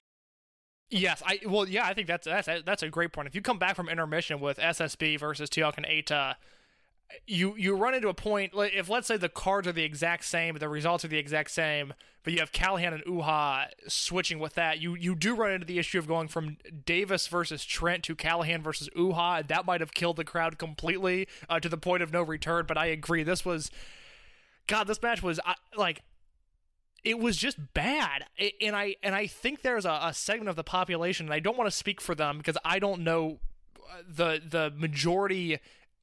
Yes, I well, yeah, I think that's that's that's a great point. If you come back from intermission with SSB versus T Hawk and Eita, you you run into a point. If let's say the cards are the exact same, the results are the exact same, but you have Callihan and Uha switching with that, you you do run into the issue of going from Davis versus Trent to Callihan versus Uha. That might have killed the crowd completely uh, to the point of no return. But I agree, this was, God, this match was I, like it was just bad and i and i think there's a, a segment of the population and i don't want to speak for them because i don't know uh, the the majority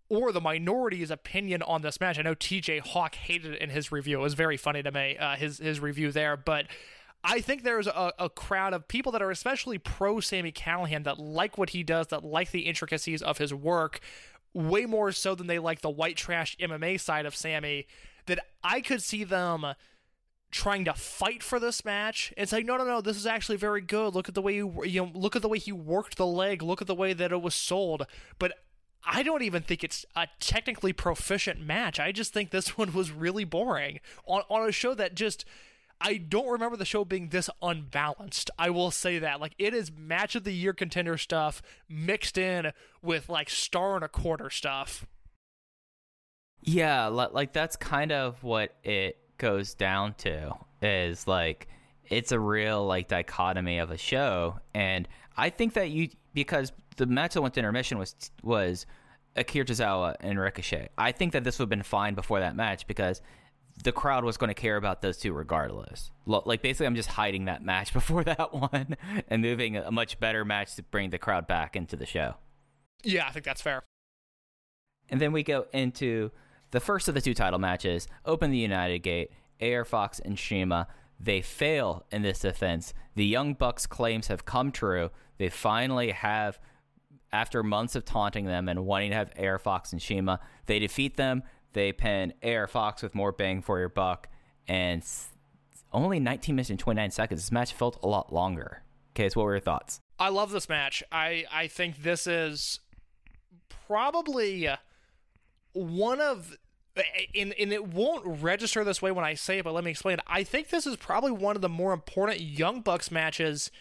or the minority's opinion on this match i know tj hawk hated it in his review it was very funny to me uh, his his review there but I think there's a, a crowd of people that are especially pro Sami Callihan that like what he does, that like the intricacies of his work, way more so than they like the white trash MMA side of Sami. That I could see them trying to fight for this match. It's like, no, no, no, this is actually very good. Look at the way you, you know, look at the way he worked the leg. Look at the way that it was sold. But I don't even think it's a technically proficient match. I just think this one was really boring on on a show that just. I don't remember the show being this unbalanced. I will say that. Like it is match of the year contender stuff mixed in with like star and a quarter stuff. Yeah, like that's kind of what it goes down to is like it's a real like dichotomy of a show and I think that you because the match that went to intermission was was Akira Tozawa and Ricochet. I think that this would have been fine before that match because the crowd was going to care about those two regardless. Like basically, I'm just hiding that match before that one and moving a much better match to bring the crowd back into the show. Yeah, I think that's fair. And then we go into the first of the two title matches. Open the United Gate. AR Fox and CIMA. They fail in this defense. The Young Bucks' claims have come true. They finally have, after months of taunting them and wanting to have AR Fox and CIMA, they defeat them. They pin AR Fox with more bang for your buck. And only 19 minutes and 29 seconds. This match felt a lot longer. Okay, so what were your thoughts? I love this match. I I think this is probably uh, one of and, and it won't register this way when I say it, but let me explain. I think this is probably one of the more important Young Bucks matches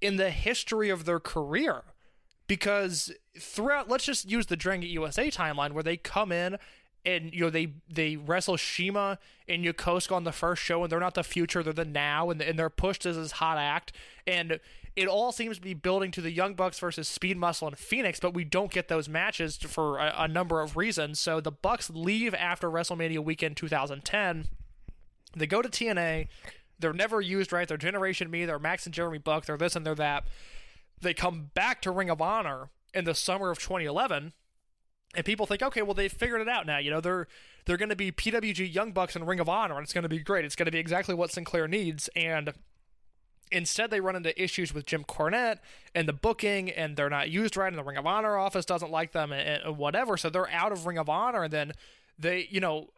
in the history of their career. Because throughout, let's just use the Dragon USA timeline where they come in and you know they they wrestle CIMA and Yokosuka on the first show, and they're not the future, they're the now, and, and they're pushed as this hot act, and it all seems to be building to the Young Bucks versus Speed Muscle and Phoenix, but we don't get those matches for a, a number of reasons. So the Bucks leave after WrestleMania weekend 2010. They go to TNA. They're never used right. They're Generation Me. They're Max and Jeremy Buck. They're this and they're that. They come back to Ring of Honor in the summer of 2011 and people think, okay, well they figured it out now. You know, they're they're going to be PWG Young Bucks and Ring of Honor, and it's going to be great. It's going to be exactly what Sinclair needs. And instead, they run into issues with Jim Cornette and the booking, and they're not used right, and the Ring of Honor office doesn't like them, and, and whatever. So they're out of Ring of Honor, and then they, you know,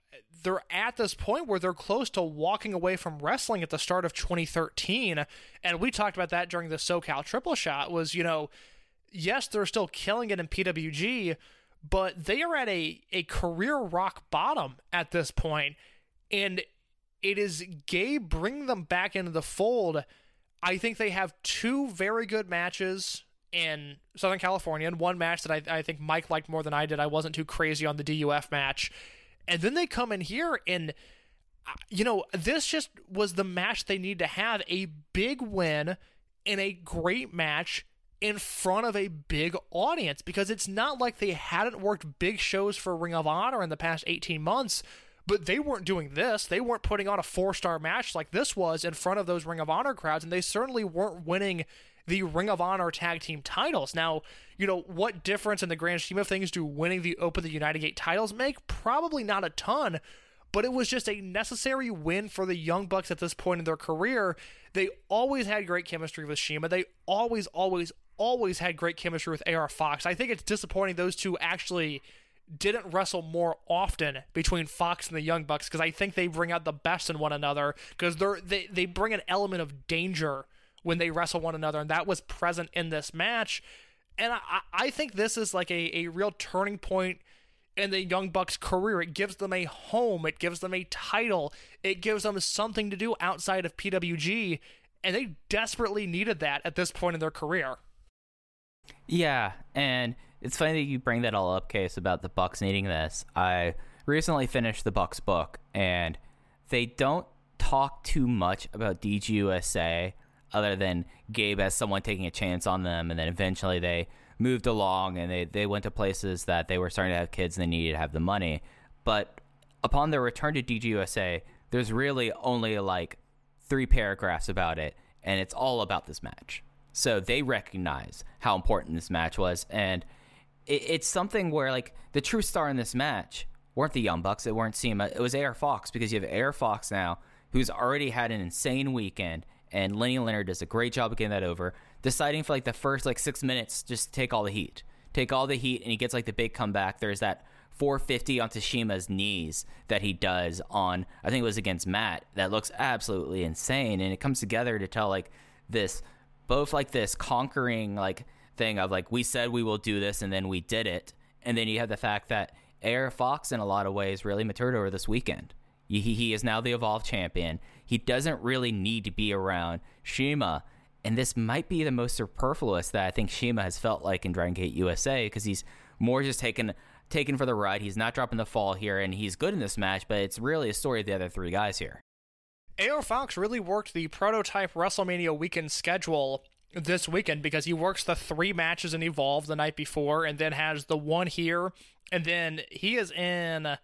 they're at this point where they're close to walking away from wrestling at the start of 2013, and we talked about that during the SoCal Triple Shot. Was you know, yes, they're still killing it in PWG but they are at a, a career rock bottom at this point, and it is Gabe bringing them back into the fold. I think they have two very good matches in Southern California, and one match that I, I think Mike liked more than I did. I wasn't too crazy on the DUF match. And then they come in here, and, uh, you know, this just was the match they need to have a big win in a great match in front of a big audience because it's not like they hadn't worked big shows for Ring of Honor in the past 18 months, but they weren't doing this. They weren't putting on a four star match like this was in front of those Ring of Honor crowds, and they certainly weren't winning the Ring of Honor tag team titles. Now, you know, what difference in the grand scheme of things do winning the Open the United Gate titles make? Probably not a ton, but it was just a necessary win for the Young Bucks at this point in their career. They always had great chemistry with CIMA. They always, always, always had great chemistry with AR Fox. I think it's disappointing those two actually didn't wrestle more often between Fox and the Young Bucks because I think they bring out the best in one another because they're they, they bring an element of danger when they wrestle one another and that was present in this match. And I, I think this is like a, a real turning point in the Young Bucks career. It gives them a home, it gives them a title, it gives them something to do outside of PWG, and they desperately needed that at this point in their career. Yeah, and it's funny that you bring that all up, Case, about the Bucks needing this. I recently finished the Bucks book, and they don't talk too much about DGUSA other than Gabe as someone taking a chance on them, and then eventually they moved along and they, they went to places that they were starting to have kids and they needed to have the money. But upon their return to DGUSA, there's really only like three paragraphs about it, and it's all about this match. So they recognize how important this match was, and it, it's something where like the true star in this match weren't the Young Bucks, it weren't CIMA, it was AR Fox because you have AR Fox now, who's already had an insane weekend, and Lenny Leonard does a great job of getting that over. Deciding for like the first like six minutes, just take all the heat, take all the heat, and he gets like the big comeback. There's that 450 on Tashima's knees that he does on, I think it was against Matt. That looks absolutely insane, and it comes together to tell like this both like this conquering like thing of like we said we will do this and then we did it and then you have the fact that AR Fox in a lot of ways really matured over this weekend. He, he is now the evolved champion. He doesn't really need to be around CIMA, and this might be the most superfluous that I think CIMA has felt like in Dragon Gate USA because he's more just taken taken for the ride. He's not dropping the fall here, and he's good in this match, but it's really a story of the other three guys here. AR Fox really worked the prototype WrestleMania weekend schedule this weekend because he works the three matches in Evolve the night before and then has the one here. And then he is in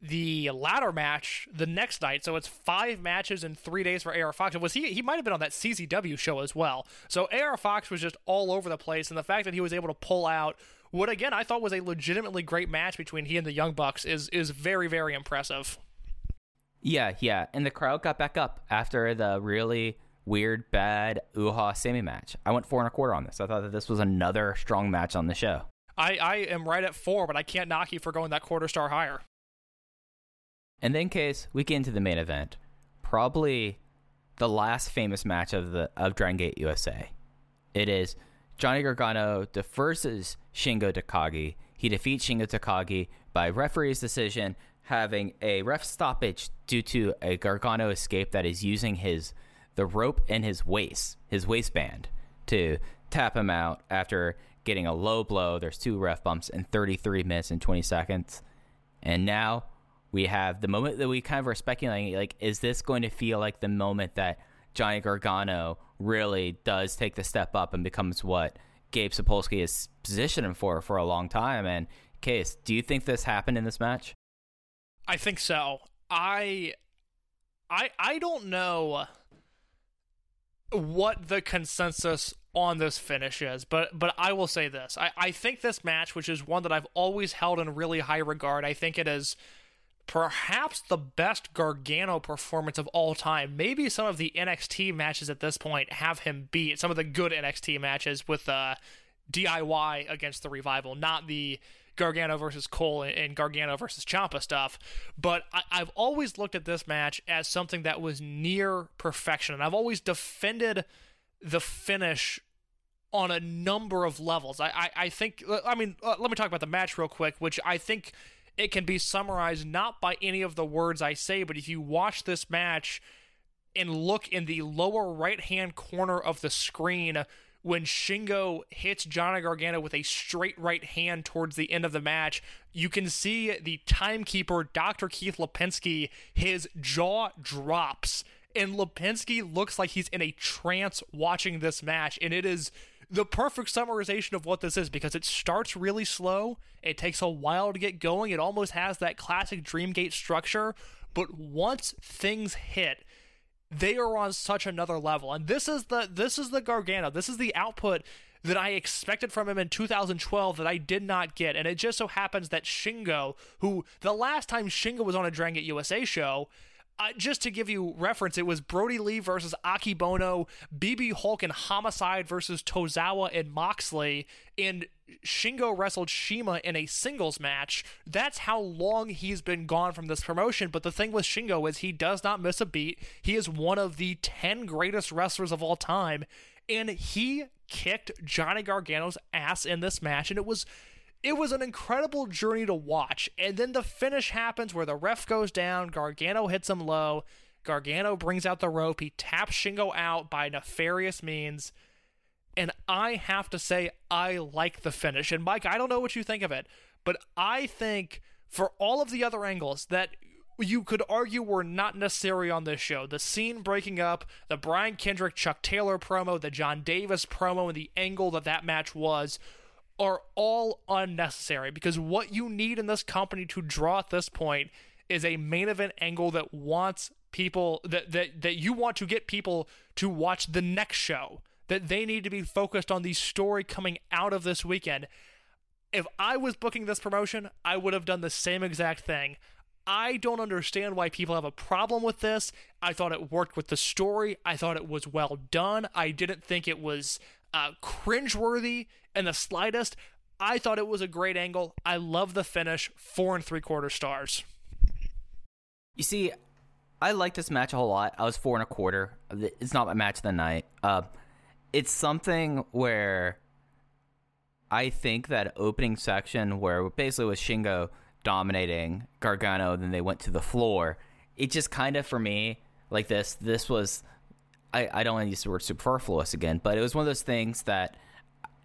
the ladder match the next night. So it's five matches in three days for AR Fox. was he he might have been on that CZW show as well. So AR Fox was just all over the place. And the fact that he was able to pull out what again I thought was a legitimately great match between he and the Young Bucks is is very, very impressive. Yeah, yeah. And the crowd got back up after the really weird, bad Uha semi match. I went four and a quarter on this. I thought that this was another strong match on the show. I, I am right at four, but I can't knock you for going that quarter star higher. And then, case we get into the main event, probably the last famous match of the of Dragon Gate USA. It is Johnny Gargano versus Shingo Takagi. He defeats Shingo Takagi by referee's decision having a ref stoppage due to a Gargano escape that is using his the rope in his waist, his waistband, to tap him out after getting a low blow. There's two ref bumps in 33 minutes and 20 seconds. And now we have the moment that we kind of were speculating like, is this going to feel like the moment that Johnny Gargano really does take the step up and becomes what Gabe Sapolsky has positioned him for for a long time? And Case, do you think this happened in this match? I think so. I I I don't know what the consensus on this finish is, but but I will say this. I, I think this match, which is one that I've always held in really high regard, I think it is perhaps the best Gargano performance of all time. Maybe some of the NXT matches at this point have him beat some of the good NXT matches with uh, DIY against the Revival, not the Gargano versus Cole and Gargano versus Ciampa stuff. But I, have always looked at this match as something that was near perfection, and I've always defended the finish on a number of levels. I, I, I think, I mean, let me talk about the match real quick, which I think it can be summarized not by any of the words I say, but if you watch this match and look in the lower right hand corner of the screen when Shingo hits Johnny Gargano with a straight right hand towards the end of the match, you can see the timekeeper, Dr. Keith Lipinski, his jaw drops. And Lipinski looks like he's in a trance watching this match. And it is the perfect summarization of what this is because it starts really slow. It takes a while to get going. It almost has that classic Dreamgate structure. But once things hit, they are on such another level. And this is the this is the Gargano. This is the output that I expected from him in 2012 that I did not get. And it just so happens that Shingo, who the last time Shingo was on a Dragon Gate USA show, uh, just to give you reference, it was Brodie Lee versus Akebono, BB Hulk and Homicide versus Tozawa and Moxley, and Shingo wrestled CIMA in a singles match. That's how long he's been gone from this promotion. But the thing with Shingo is he does not miss a beat. He is one of the 10 greatest wrestlers of all time. And he kicked Johnny Gargano's ass in this match. And it was it was an incredible journey to watch. And then the finish happens where the ref goes down, Gargano hits him low, Gargano brings out the rope, he taps Shingo out by nefarious means. And I have to say, I like the finish. And Mike, I don't know what you think of it, but I think for all of the other angles that you could argue were not necessary on this show. The scene breaking up, the Brian Kendrick Chuck Taylor promo, the John Davis promo, and the angle that that match was are all unnecessary because what you need in this company to draw at this point is a main event angle that wants people that that that you want to get people to watch the next show that they need to be focused on the story coming out of this weekend if i was booking this promotion i would have done the same exact thing i don't understand why people have a problem with this i thought it worked with the story i thought it was well done i didn't think it was uh, cringeworthy in the slightest. I thought it was a great angle. I love the finish. Four and three quarter stars. You see, I like this match a whole lot. I was four and a quarter. It's not my match of the night. Uh, it's something where I think that opening section where basically with Shingo dominating Gargano, then they went to the floor. It just kind of for me like this. This was I, I don't want to use the word superfluous again, but it was one of those things that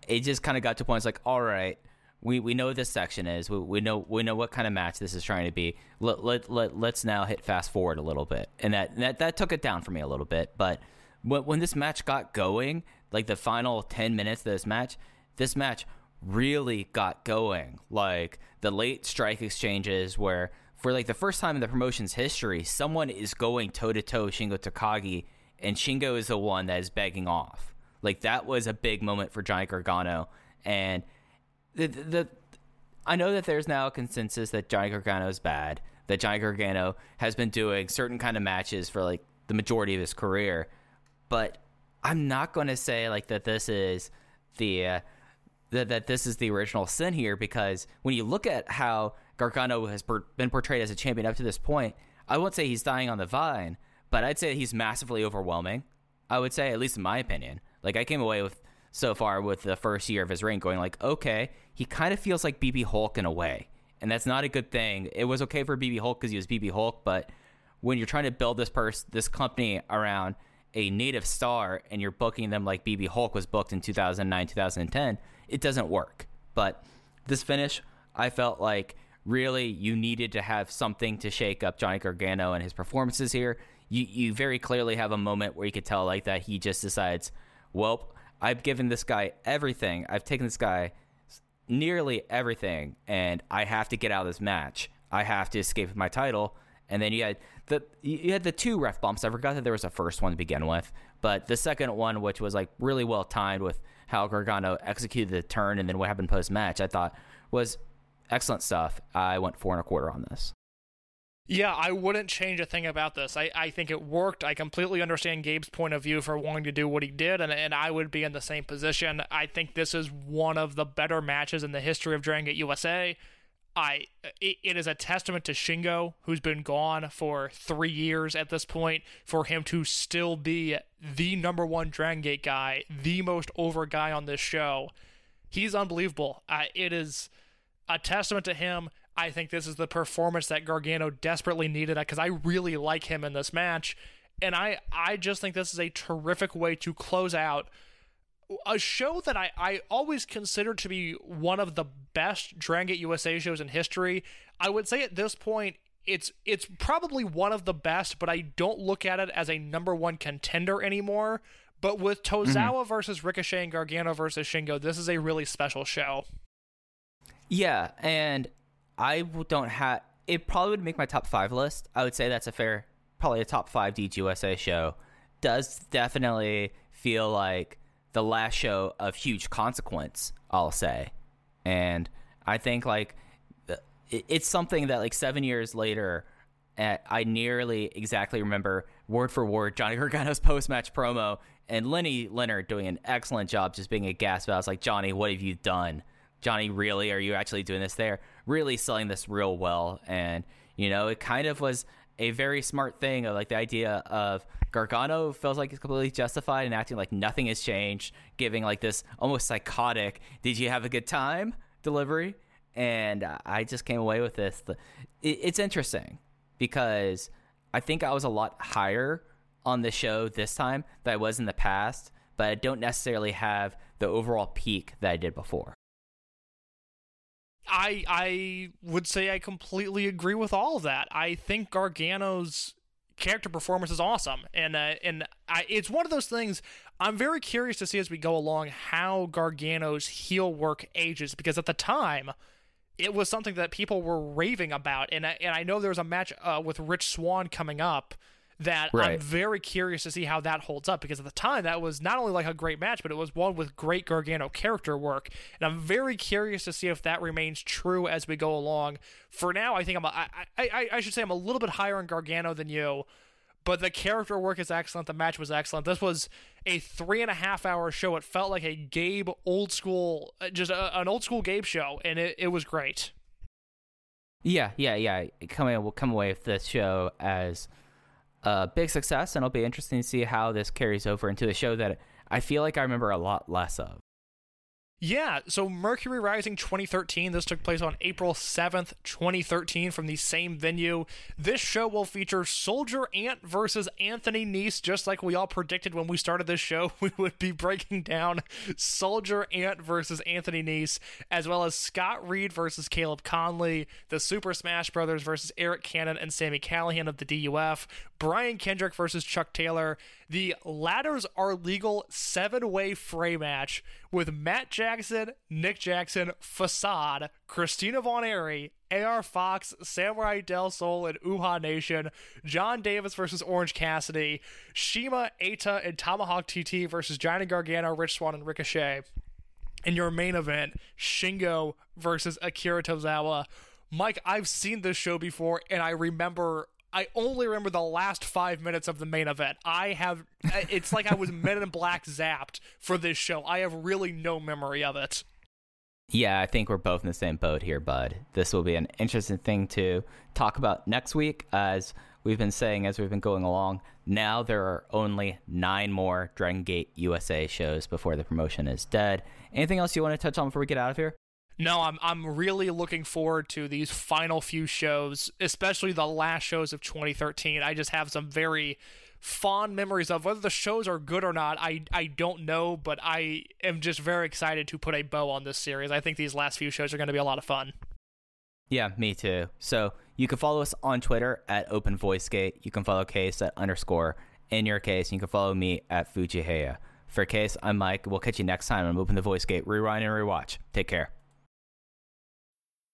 it just kind of got to points like, all right, we, we know this section is. We, we know we know what kind of match this is trying to be. Let, let, let, let's now hit fast forward a little bit. And that, that, that took it down for me a little bit. But when, when this match got going, like the final 10 minutes of this match, this match really got going. Like the late strike exchanges where for like the first time in the promotion's history, someone is going toe to toe with Shingo Takagi and Shingo is the one that is begging off. Like that was a big moment for Johnny Gargano, and the the I know that there's now a consensus that Johnny Gargano is bad. That Johnny Gargano has been doing certain kind of matches for like the majority of his career, but I'm not going to say like that this is the uh, that that this is the original sin here because when you look at how Gargano has per- been portrayed as a champion up to this point, I won't say he's dying on the vine, but I'd say he's massively overwhelming. I would say, at least in my opinion. Like I came away with so far with the first year of his reign, going like, okay, he kind of feels like BB Hulk in a way, and that's not a good thing. It was okay for BB Hulk because he was BB Hulk, but when you're trying to build this person, this company around a native star, and you're booking them like BB Hulk was booked in 2009, 2010, it doesn't work. But this finish, I felt like really you needed to have something to shake up Johnny Gargano and his performances here. You you very clearly have a moment where you could tell like that he just decides, well, I've given this guy everything. I've taken this guy nearly everything, and I have to get out of this match. I have to escape my title. And then you had the you had the two ref bumps. I forgot that there was a first one to begin with, but the second one, which was like really well timed with how Gargano executed the turn and then what happened post match, I thought was excellent stuff. I went four and a quarter on this. Yeah, I wouldn't change a thing about this. I, I think it worked. I completely understand Gabe's point of view for wanting to do what he did, and, and I would be in the same position. I think this is one of the better matches in the history of Dragon Gate USA. I it, it is a testament to Shingo, who's been gone for three years at this point, for him to still be the number one Dragon Gate guy, the most over guy on this show. He's unbelievable. Uh, it is a testament to him. I think this is the performance that Gargano desperately needed because I really like him in this match. And I, I just think this is a terrific way to close out a show that I, I always considered to be one of the best Dragon Gate USA shows in history. I would say at this point it's it's probably one of the best, but I don't look at it as a number one contender anymore. But with Tozawa mm-hmm. versus Ricochet and Gargano versus Shingo, this is a really special show. Yeah, and I don't have. It probably would make my top five list. I would say that's a fair, probably a top five DGUSA show. Does definitely feel like the last show of huge consequence. I'll say, and I think like it's something that like seven years later. Eh, I nearly exactly remember word for word Johnny Gargano's post match promo and Lenny Leonard doing an excellent job just being a gasp. I was like, Johnny, what have you done? Johnny, really? Are you actually doing this there? Really selling this real well. And, you know, it kind of was a very smart thing of like the idea of Gargano feels like he's completely justified and acting like nothing has changed, giving like this almost psychotic, did you have a good time delivery? And I just came away with this. It's interesting because I think I was a lot higher on the show this time than I was in the past, but I don't necessarily have the overall peak that I did before. I I would say I completely agree with all of that. I think Gargano's character performance is awesome, and uh, and I, it's one of those things. I'm very curious to see as we go along how Gargano's heel work ages because at the time it was something that people were raving about, and I, and I know there's a match uh, with Rich Swann coming up that right. I'm very curious to see how that holds up because at the time that was not only like a great match, but it was one with great Gargano character work, and I'm very curious to see if that remains true as we go along. For now, I think I'm a, I, I, I should say I'm a little bit higher on Gargano than you, but the character work is excellent. The match was excellent. This was a three and a half hour show. It felt like a Gabe old school, uh, just a, an old school Gabe show, and it, it was great. Yeah, yeah, yeah. Coming, we'll come away with this show as a big success, and it'll be interesting to see how this carries over into a show that I feel like I remember a lot less of. Yeah, so Mercury Rising 2013, this took place on April 7th, 2013, from the same venue. This show will feature Soldier Ant versus Anthony Nese, just like we all predicted when we started this show. We would be breaking down Soldier Ant versus Anthony Nese, as well as Scott Reed versus Caleb Konley, the Super Smash Brothers versus Arik Cannon and Sami Callihan of the DUF, Brian Kendrick versus Chuck Taylor, the Ladders Are Legal seven way fray match with Matt Jackson, Nick Jackson, Facade, Christina Von Eerie, AR Fox, Samurai Del Sol, and Uhaa Nation, John Davis versus Orange Cassidy, CIMA, Eita, and Tomahawk TT versus Johnny Gargano, Rich Swann, and Ricochet. In your main event, Shingo versus Akira Tozawa. Mike, I've seen this show before, and I remember I only remember the last five minutes of the main event. I have, it's like I was Men in Black zapped for this show. I have really no memory of it. Yeah, I think we're both in the same boat here, bud. This will be an interesting thing to talk about next week. As we've been saying as we've been going along, now there are only nine more Dragon Gate USA shows before the promotion is dead. Anything else you want to touch on before we get out of here? No, I'm I'm really looking forward to these final few shows, especially the last shows of 2013. I just have some very fond memories of whether the shows are good or not. I I don't know, but I am just very excited to put a bow on this series. I think these last few shows are going to be a lot of fun. Yeah, me too. So you can follow us on Twitter at Open Voice Gate. You can follow Case at underscore in your case. You can follow me at Fujiheya. For Case, I'm Mike. We'll catch you next time on Open the Voice Gate. Rewind and rewatch. Take care.